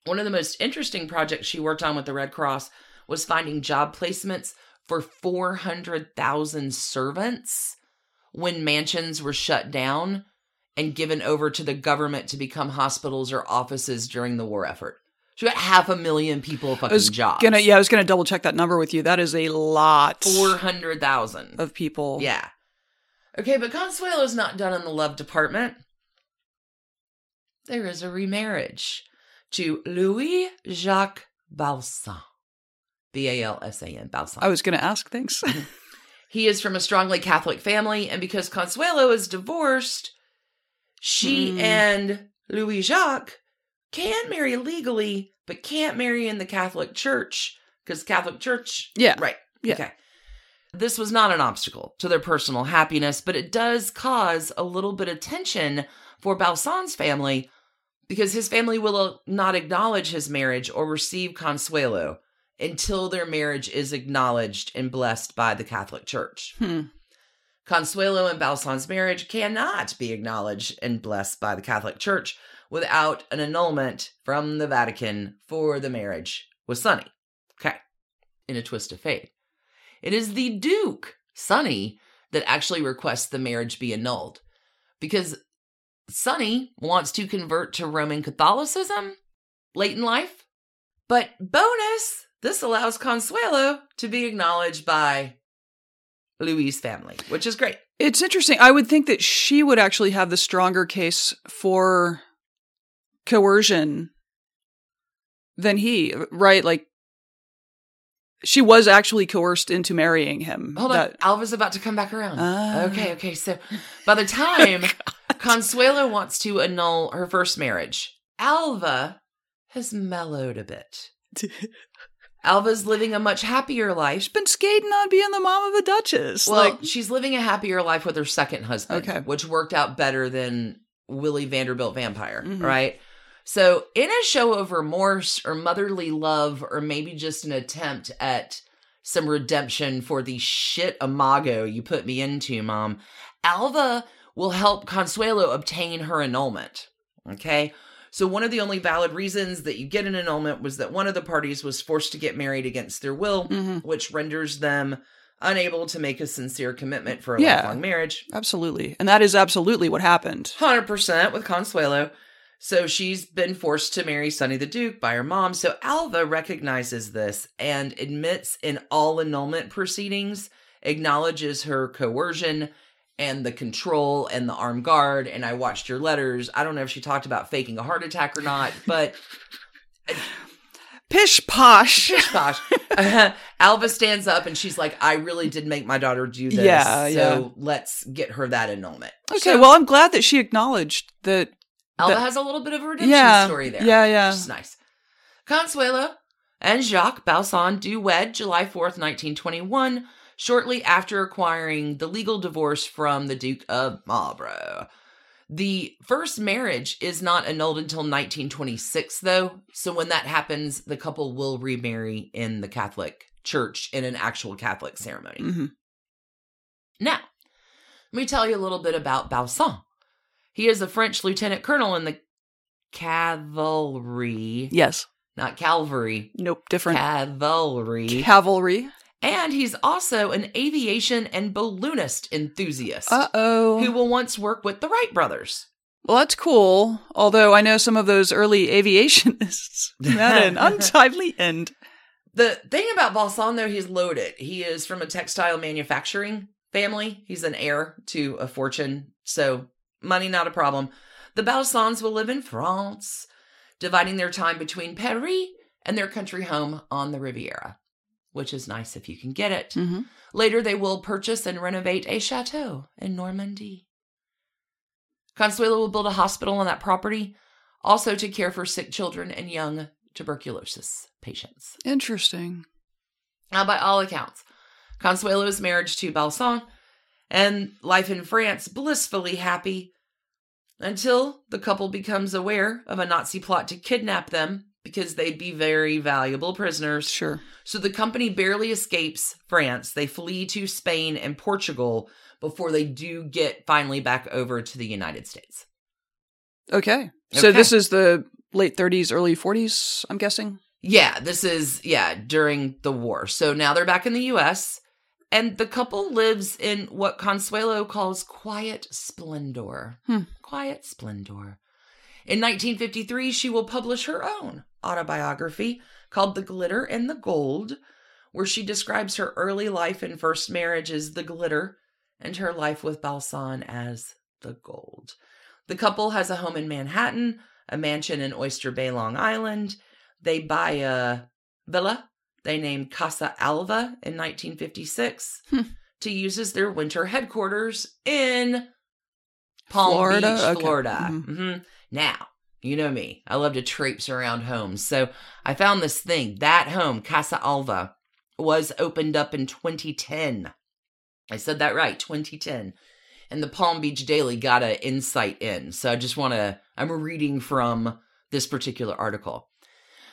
Speaker 2: One of the most interesting projects she worked on with the Red Cross was finding job placements for 400,000 servants when mansions were shut down and given over to the government to become hospitals or offices during the war effort. She got half a million people
Speaker 1: I
Speaker 2: fucking
Speaker 1: was
Speaker 2: jobs.
Speaker 1: gonna, yeah, I was gonna double check that number with you. That is a lot
Speaker 2: 400,000.
Speaker 1: of people.
Speaker 2: Yeah. Okay, but Consuelo's not done in the love department. There is a remarriage to Louis Jacques Balsan. B A L S A N, Balsan.
Speaker 1: I was gonna ask. Thanks. <laughs>
Speaker 2: He is from a strongly Catholic family, and because Consuelo is divorced, she
Speaker 1: Hmm.
Speaker 2: and Louis Jacques can marry legally, but can't marry in the Catholic Church because Catholic Church.
Speaker 1: Yeah.
Speaker 2: Right.
Speaker 1: Yeah.
Speaker 2: Okay. This was not an obstacle to their personal happiness, but it does cause a little bit of tension for Balsan's family because his family will not acknowledge his marriage or receive Consuelo until their marriage is acknowledged and blessed by the Catholic Church.
Speaker 1: Hmm.
Speaker 2: Consuelo and Balsan's marriage cannot be acknowledged and blessed by the Catholic Church without an annulment from the Vatican for the marriage with Sunny. Okay. In a twist of fate. It is the Duke, Sunny, that actually requests the marriage be annulled because Sunny wants to convert to Roman Catholicism late in life. But bonus, this allows Consuelo to be acknowledged by Louis' family, which is great.
Speaker 1: It's interesting. I would think that she would actually have the stronger case for coercion than he, right? Like she was actually coerced into marrying him.
Speaker 2: Hold
Speaker 1: That-
Speaker 2: on, Alva's about to come back around.
Speaker 1: Ah.
Speaker 2: okay, okay. So by the <laughs> time Consuelo wants to annul her first marriage, Alva has mellowed a bit. <laughs> Alva's living a much happier life.
Speaker 1: She's been skating on being the mom of a duchess.
Speaker 2: Well,
Speaker 1: like,
Speaker 2: she's living a happier life with her second husband,
Speaker 1: Okay.
Speaker 2: which worked out better than Willie Vanderbilt vampire,
Speaker 1: Mhm.
Speaker 2: right? So, in a show of remorse or motherly love, or maybe just an attempt at some redemption for the shit imago you put me into, mom, Alva will help Consuelo obtain her annulment. Okay? So, one of the only valid reasons that you get an annulment was that one of the parties was forced to get married against their will,
Speaker 1: Mhm.
Speaker 2: which renders them unable to make a sincere commitment for a
Speaker 1: Yeah.
Speaker 2: lifelong marriage.
Speaker 1: absolutely. And that is absolutely what happened.
Speaker 2: 100% with Consuelo. So she's been forced to marry Sunny the Duke by her mom. So Alva recognizes this and admits in all annulment proceedings, acknowledges her coercion and the control and the armed guard. And I watched your letters. I don't know if she talked about faking a heart attack or not, but <laughs>
Speaker 1: Pish posh. <laughs>
Speaker 2: gosh. <laughs> Alva stands up and she's like, I really did make my daughter do this.
Speaker 1: Yeah,
Speaker 2: so
Speaker 1: yeah.
Speaker 2: let's get her that annulment.
Speaker 1: Okay,
Speaker 2: So
Speaker 1: well, I'm glad that she acknowledged that.
Speaker 2: Alva
Speaker 1: that-
Speaker 2: has a little bit of a redemption
Speaker 1: Yeah,
Speaker 2: story there.
Speaker 1: yeah, yeah.
Speaker 2: Which is nice. Consuelo and Jacques Balsan do wed July 4th, 1921, shortly after acquiring the legal divorce from the Duke of Marlborough. The first marriage is not annulled until 1926, though. So when that happens, the couple will remarry in the Catholic Church in an actual Catholic ceremony.
Speaker 1: Mhm.
Speaker 2: Now, let me tell you a little bit about Balsan. He is a French lieutenant colonel in the cavalry,
Speaker 1: Yes.
Speaker 2: not cavalry,
Speaker 1: Nope. Different.
Speaker 2: cavalry.
Speaker 1: Cavalry.
Speaker 2: And he's also an aviation and balloonist enthusiast
Speaker 1: Uh oh.
Speaker 2: who will once work with the Wright brothers.
Speaker 1: Well, that's cool. Although I know some of those early <laughs> aviationists met an <laughs> untimely end.
Speaker 2: The thing about Balsan, though, he's loaded. He is from a textile manufacturing family. He's an heir to a fortune, so money not a problem. The Balsans will live in France, dividing their time between Paris and their country home on the Riviera, which is nice if you can get it.
Speaker 1: Mm-hmm.
Speaker 2: Later, they will purchase and renovate a chateau in Normandy. Consuelo will build a hospital on that property, also to care for sick children and young tuberculosis patients.
Speaker 1: Interesting.
Speaker 2: Now, by all accounts, Consuelo's marriage to Balsan and life in France blissfully happy until the couple becomes aware of a Nazi plot to kidnap them because they'd be very valuable prisoners.
Speaker 1: Sure.
Speaker 2: So the company barely escapes France. They flee to Spain and Portugal before they do get finally back over to the United States.
Speaker 1: Okay. So
Speaker 2: Okay.
Speaker 1: this is the late 30s, early 40s, I'm guessing?
Speaker 2: Yeah, this is yeah, during the war. So now they're back in the US and the couple lives in what Consuelo calls quiet splendor.
Speaker 1: Hmm.
Speaker 2: Quiet splendor. In 1953, she will publish her own autobiography called The Glitter and the Gold, where she describes her early life and first marriage as the glitter and her life with Balsan as the gold. The couple has a home in Manhattan, a mansion in Oyster Bay, Long Island. They buy a villa they named Casa Alva in 1956
Speaker 1: Hmm.
Speaker 2: to use as their winter headquarters in Palm
Speaker 1: Florida?
Speaker 2: Beach,
Speaker 1: Okay.
Speaker 2: Florida.
Speaker 1: Mhm.
Speaker 2: Mhm. Now, you know me. I love to traipse around homes. So I found this thing. That home, Casa Alva, was opened up in 2010. I said that right, 2010. And the Palm Beach Daily got an insight in. So I just want to, I'm reading from this particular article.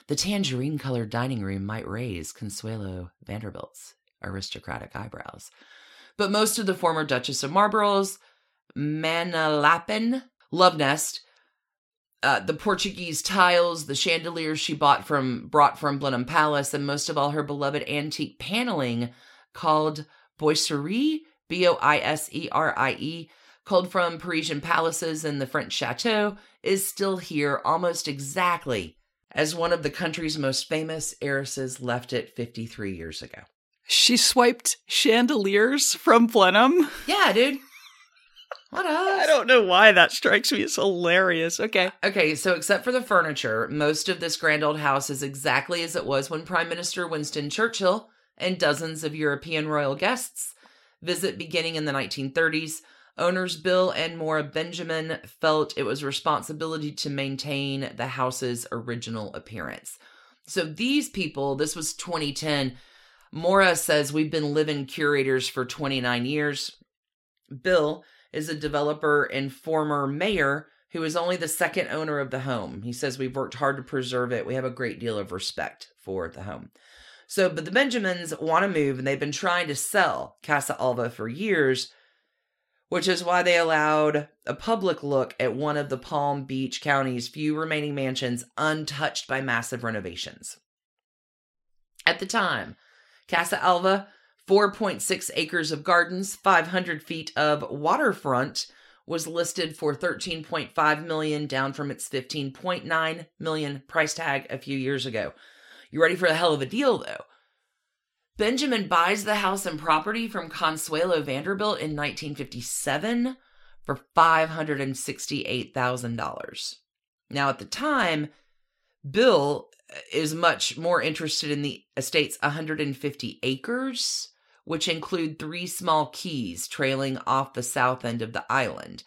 Speaker 2: The tangerine colored dining room might raise Consuelo Vanderbilt's aristocratic eyebrows. But most of the former Duchess of Marlborough's Manalapan love nest, uh, the Portuguese tiles, the chandeliers she bought from brought from Blenheim Palace, and most of all her beloved antique paneling called Boiserie, B O I S E R I E, culled from Parisian palaces and the French chateau, is still here almost exactly as one of the country's most famous heiresses left it 53 years ago.
Speaker 1: She swiped chandeliers from Blenheim.
Speaker 2: Yeah, dude. What else?
Speaker 1: I don't know why that strikes me as hilarious. Okay.
Speaker 2: Uh, okay, so except for the furniture, most of this grand old house is exactly as it was when Prime Minister Winston Churchill and dozens of European royal guests visit beginning in the 1930s. Owners Bill and Maura Benjamin felt it was responsibility to maintain the house's original appearance. So these people, this was 2010. Mora says we've been living curators for 29 years. Bill is a developer and former mayor who is only the second owner of the home. He says we've worked hard to preserve it. We have a great deal of respect for the home. So, but the Benjamins want to move and they've been trying to sell Casa Alva for years, which is why they allowed a public look at one of the Palm Beach County's few remaining mansions untouched by massive renovations. At the time, Casa Alva, 4.6 acres of gardens, 500 feet of waterfront, was listed for 13.5 million down from its 15.9 million price tag a few years ago. You ready for a hell of a deal though? Benjamin buys the house and property from Consuelo Vanderbilt in 1957 for $568,000. Now, at the time, Bill is much more interested in the estate's 150 acres, which include three small keys trailing off the south end of the island.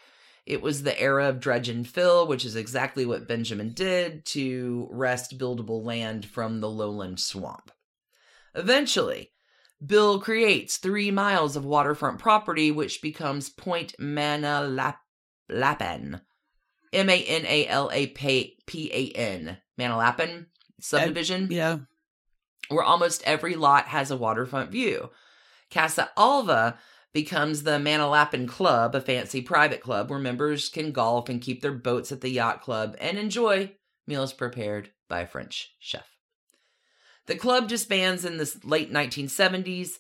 Speaker 2: It was the era of dredge and fill, which is exactly what Benjamin did to wrest buildable land from the lowland swamp. Eventually, Bill creates three miles of waterfront property, which becomes Point Manalapan. M A N A L A P A N. Manalapan subdivision,
Speaker 1: Yeah.
Speaker 2: where almost every lot has a waterfront view. Casa Alva becomes the Manalapan Club, a fancy private club where members can golf and keep their boats at the yacht club and enjoy meals prepared by a French chef. The club disbands in the late 1970s.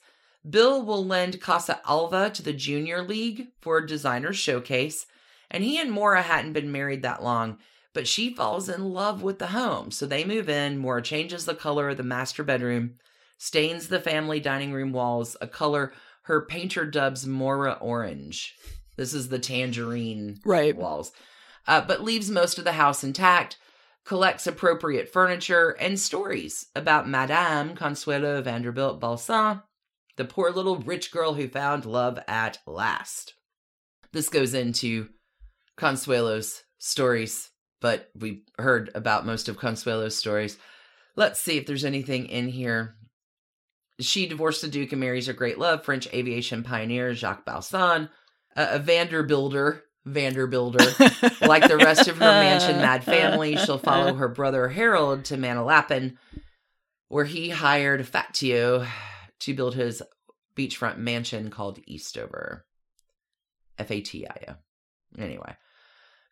Speaker 2: Bill will lend Casa Alva to the Junior League for a designer showcase, and he and Mora hadn't been married that long, but she falls in love with the home. So they move in. Mora changes the color of the master bedroom, stains the family dining room walls a color her painter dubs Mora orange. This is the tangerine
Speaker 1: Right.
Speaker 2: walls, uh, but leaves most of the house intact, collects appropriate furniture and stories about Madame Consuelo Vanderbilt Balsan, the poor little rich girl who found love at last. This goes into Consuelo's stories, but we heard about most of Consuelo's stories. Let's see if there's anything in here. She divorced the Duke and marries her great love, French aviation pioneer Jacques Balsan, a, a Vanderbuilder. Vanderbuilder. <laughs> like the rest of her mansion mad family, she'll follow <laughs> her brother Harold to Manalapan, where he hired Fatio to build his beachfront mansion called Eastover. F A T I O. Anyway,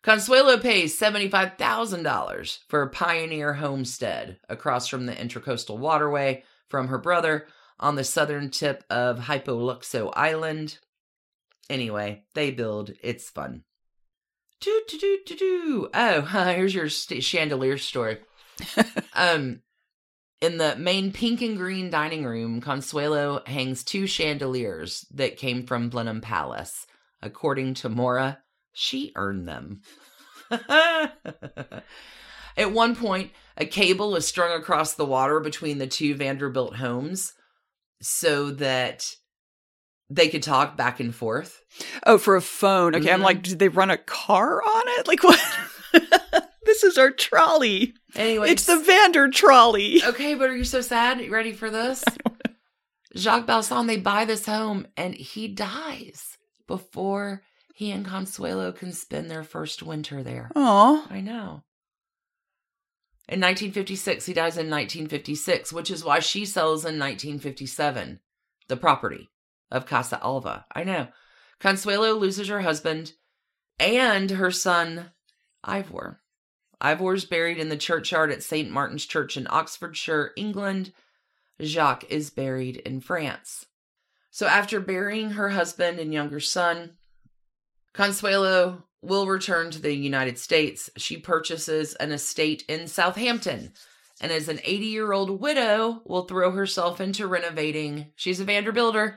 Speaker 2: Consuelo pays $75,000 for a pioneer homestead across from the Intracoastal Waterway from her brother on the southern tip of Hypoluxo Island. Anyway, they build. It's fun. Do do do do do. Oh, <laughs> here's your st- chandelier story. <laughs> um, in the main pink and green dining room, Consuelo hangs two chandeliers that came from Blenheim Palace. According to Mora, she earned them. <laughs> At one point, a cable is strung across the water between the two Vanderbilt homes so that they could talk back and forth.
Speaker 1: Oh, for a phone. Okay, I'm
Speaker 2: Mhm.
Speaker 1: like, did they run a car on it? Like what? <laughs> this is our trolley.
Speaker 2: Anyway,
Speaker 1: It's the Vander trolley.
Speaker 2: Okay, but are you so sad? You ready for this? <laughs> Jacques Balsan, they buy this home and he dies before he and Consuelo can spend their first winter there.
Speaker 1: Aw.
Speaker 2: I know. In 1956, he dies in 1956, which is why she sells in 1957 the property of Casa Alva. I know. Consuelo loses her husband and her son, Ivor. Ivor's buried in the churchyard at St. Martin's Church in Oxfordshire, England. Jacques is buried in France. So after burying her husband and younger son, Consuelo will return to the United States. She purchases an estate in Southampton and as an 80 year old widow will throw herself into renovating. She's a Vanderbuilder.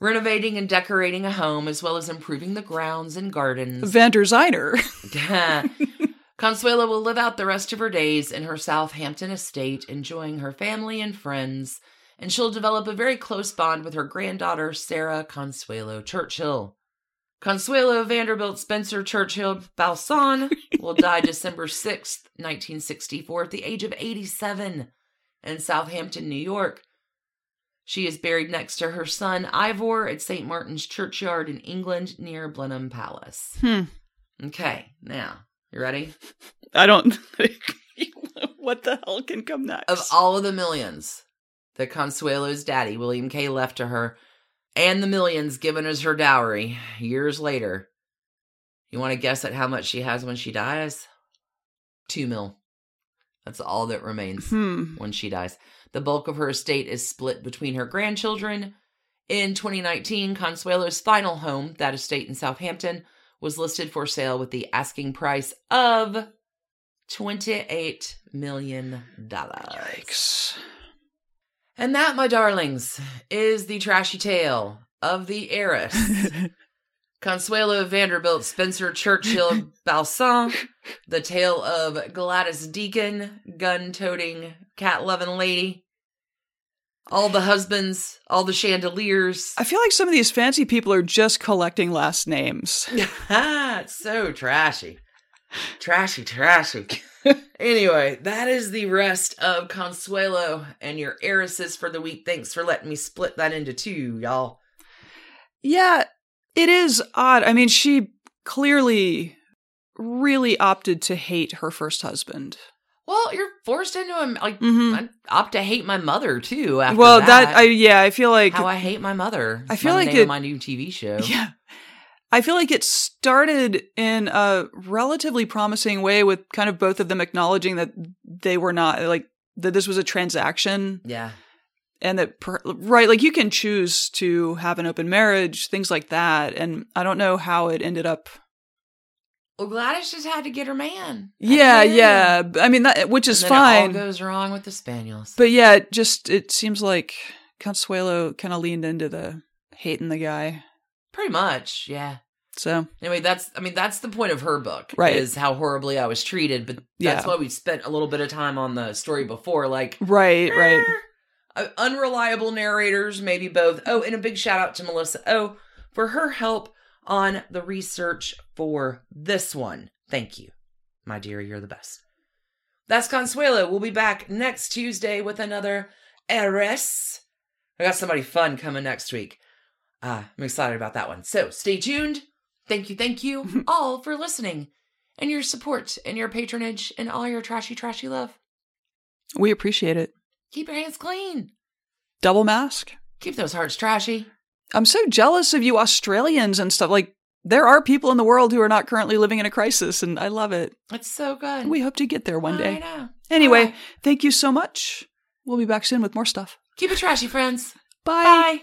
Speaker 2: Renovating and decorating a home as well as improving the grounds and gardens.
Speaker 1: Vander Ziner. <laughs> <laughs> <laughs>
Speaker 2: Consuelo will live out the rest of her days in her Southampton estate, enjoying her family and friends, and she'll develop a very close bond with her granddaughter, Sarah Consuelo Churchill. Consuelo Vanderbilt Spencer Churchill Balsan <laughs> will die December 6th, 1964, at the age of 87 in Southampton, New York. She is buried next to her son Ivor at St. Martin's Churchyard in England near Blenheim Palace.
Speaker 1: Hmm.
Speaker 2: Okay, now, you ready? <laughs>
Speaker 1: I don't. <laughs> what the hell can come next?
Speaker 2: Of all of the millions that Consuelo's daddy, William K., left to her, and the millions given as her dowry years later, you want to guess at how much she has when she dies? Two mil. That's all that remains
Speaker 1: hmm.
Speaker 2: when she dies. The bulk of her estate is split between her grandchildren. In 2019, Consuelo's final home, that estate in Southampton, was listed for sale with the asking price of $28 million.
Speaker 1: Yikes.
Speaker 2: And that, my darlings, is the trashy tale of the heiress. <laughs> Consuelo Vanderbilt Spencer Churchill Balsan, the tale of Gladys Deacon, gun toting, cat loving lady. All the husbands, all the chandeliers.
Speaker 1: I feel like some of these fancy people are just collecting last names. <laughs>
Speaker 2: it's so trashy. Trashy, trashy. Anyway, that is the rest of Consuelo and your heiresses for the week. Thanks for letting me split that into two, y'all.
Speaker 1: Yeah, it is odd. I mean, she clearly really opted to hate her first husband.
Speaker 2: Well, you're forced into him. Like,
Speaker 1: Mhm.
Speaker 2: I opt to hate my mother too. After
Speaker 1: well,
Speaker 2: that,
Speaker 1: that I yeah, I feel like
Speaker 2: how I hate my mother.
Speaker 1: I feel
Speaker 2: my
Speaker 1: like it-
Speaker 2: my new TV show. <laughs>
Speaker 1: yeah. I feel like it started in a relatively promising way with kind of both of them acknowledging that they were not like that this was a transaction
Speaker 2: Yeah.
Speaker 1: and that per, right like you can choose to have an open marriage things like that and I don't know how it ended up
Speaker 2: Well, Gladys just had to get her man.
Speaker 1: yeah yeah I mean that which is
Speaker 2: It all
Speaker 1: fine
Speaker 2: goes wrong with the spaniels.
Speaker 1: but yeah it just it seems like Consuelo kind of leaned into the hating the guy
Speaker 2: Pretty much, yeah.
Speaker 1: So
Speaker 2: Anyway, that's I mean that's the point of her book,
Speaker 1: Right.
Speaker 2: Is how horribly I was treated, but that's
Speaker 1: Yeah.
Speaker 2: why we spent a little bit of time on the story before, like
Speaker 1: right right
Speaker 2: uh, unreliable narrators, maybe both. Oh, and a big shout out to Melissa Oh for her help on the research for this one. Thank you, my dear. You're the best. That's Consuelo. We'll be back next Tuesday with another heiress. I got somebody fun coming next week. Uh, I'm excited about that one. So stay tuned. Thank you, thank you <laughs> all for listening and your support and your patronage and all your trashy, trashy love.
Speaker 1: we appreciate it
Speaker 2: Keep your hands clean.
Speaker 1: double mask
Speaker 2: Keep those hearts trashy.
Speaker 1: I'm so jealous of you Australians and stuff. Like, there are people in the world who are not currently living in a crisis, and I love it.
Speaker 2: It's so good.
Speaker 1: We hope to get there one
Speaker 2: I
Speaker 1: day.
Speaker 2: know.
Speaker 1: Anyway,
Speaker 2: right.
Speaker 1: thank you so much. We'll be back soon with more stuff.
Speaker 2: keep it trashy, friends.
Speaker 1: Bye.
Speaker 2: Bye.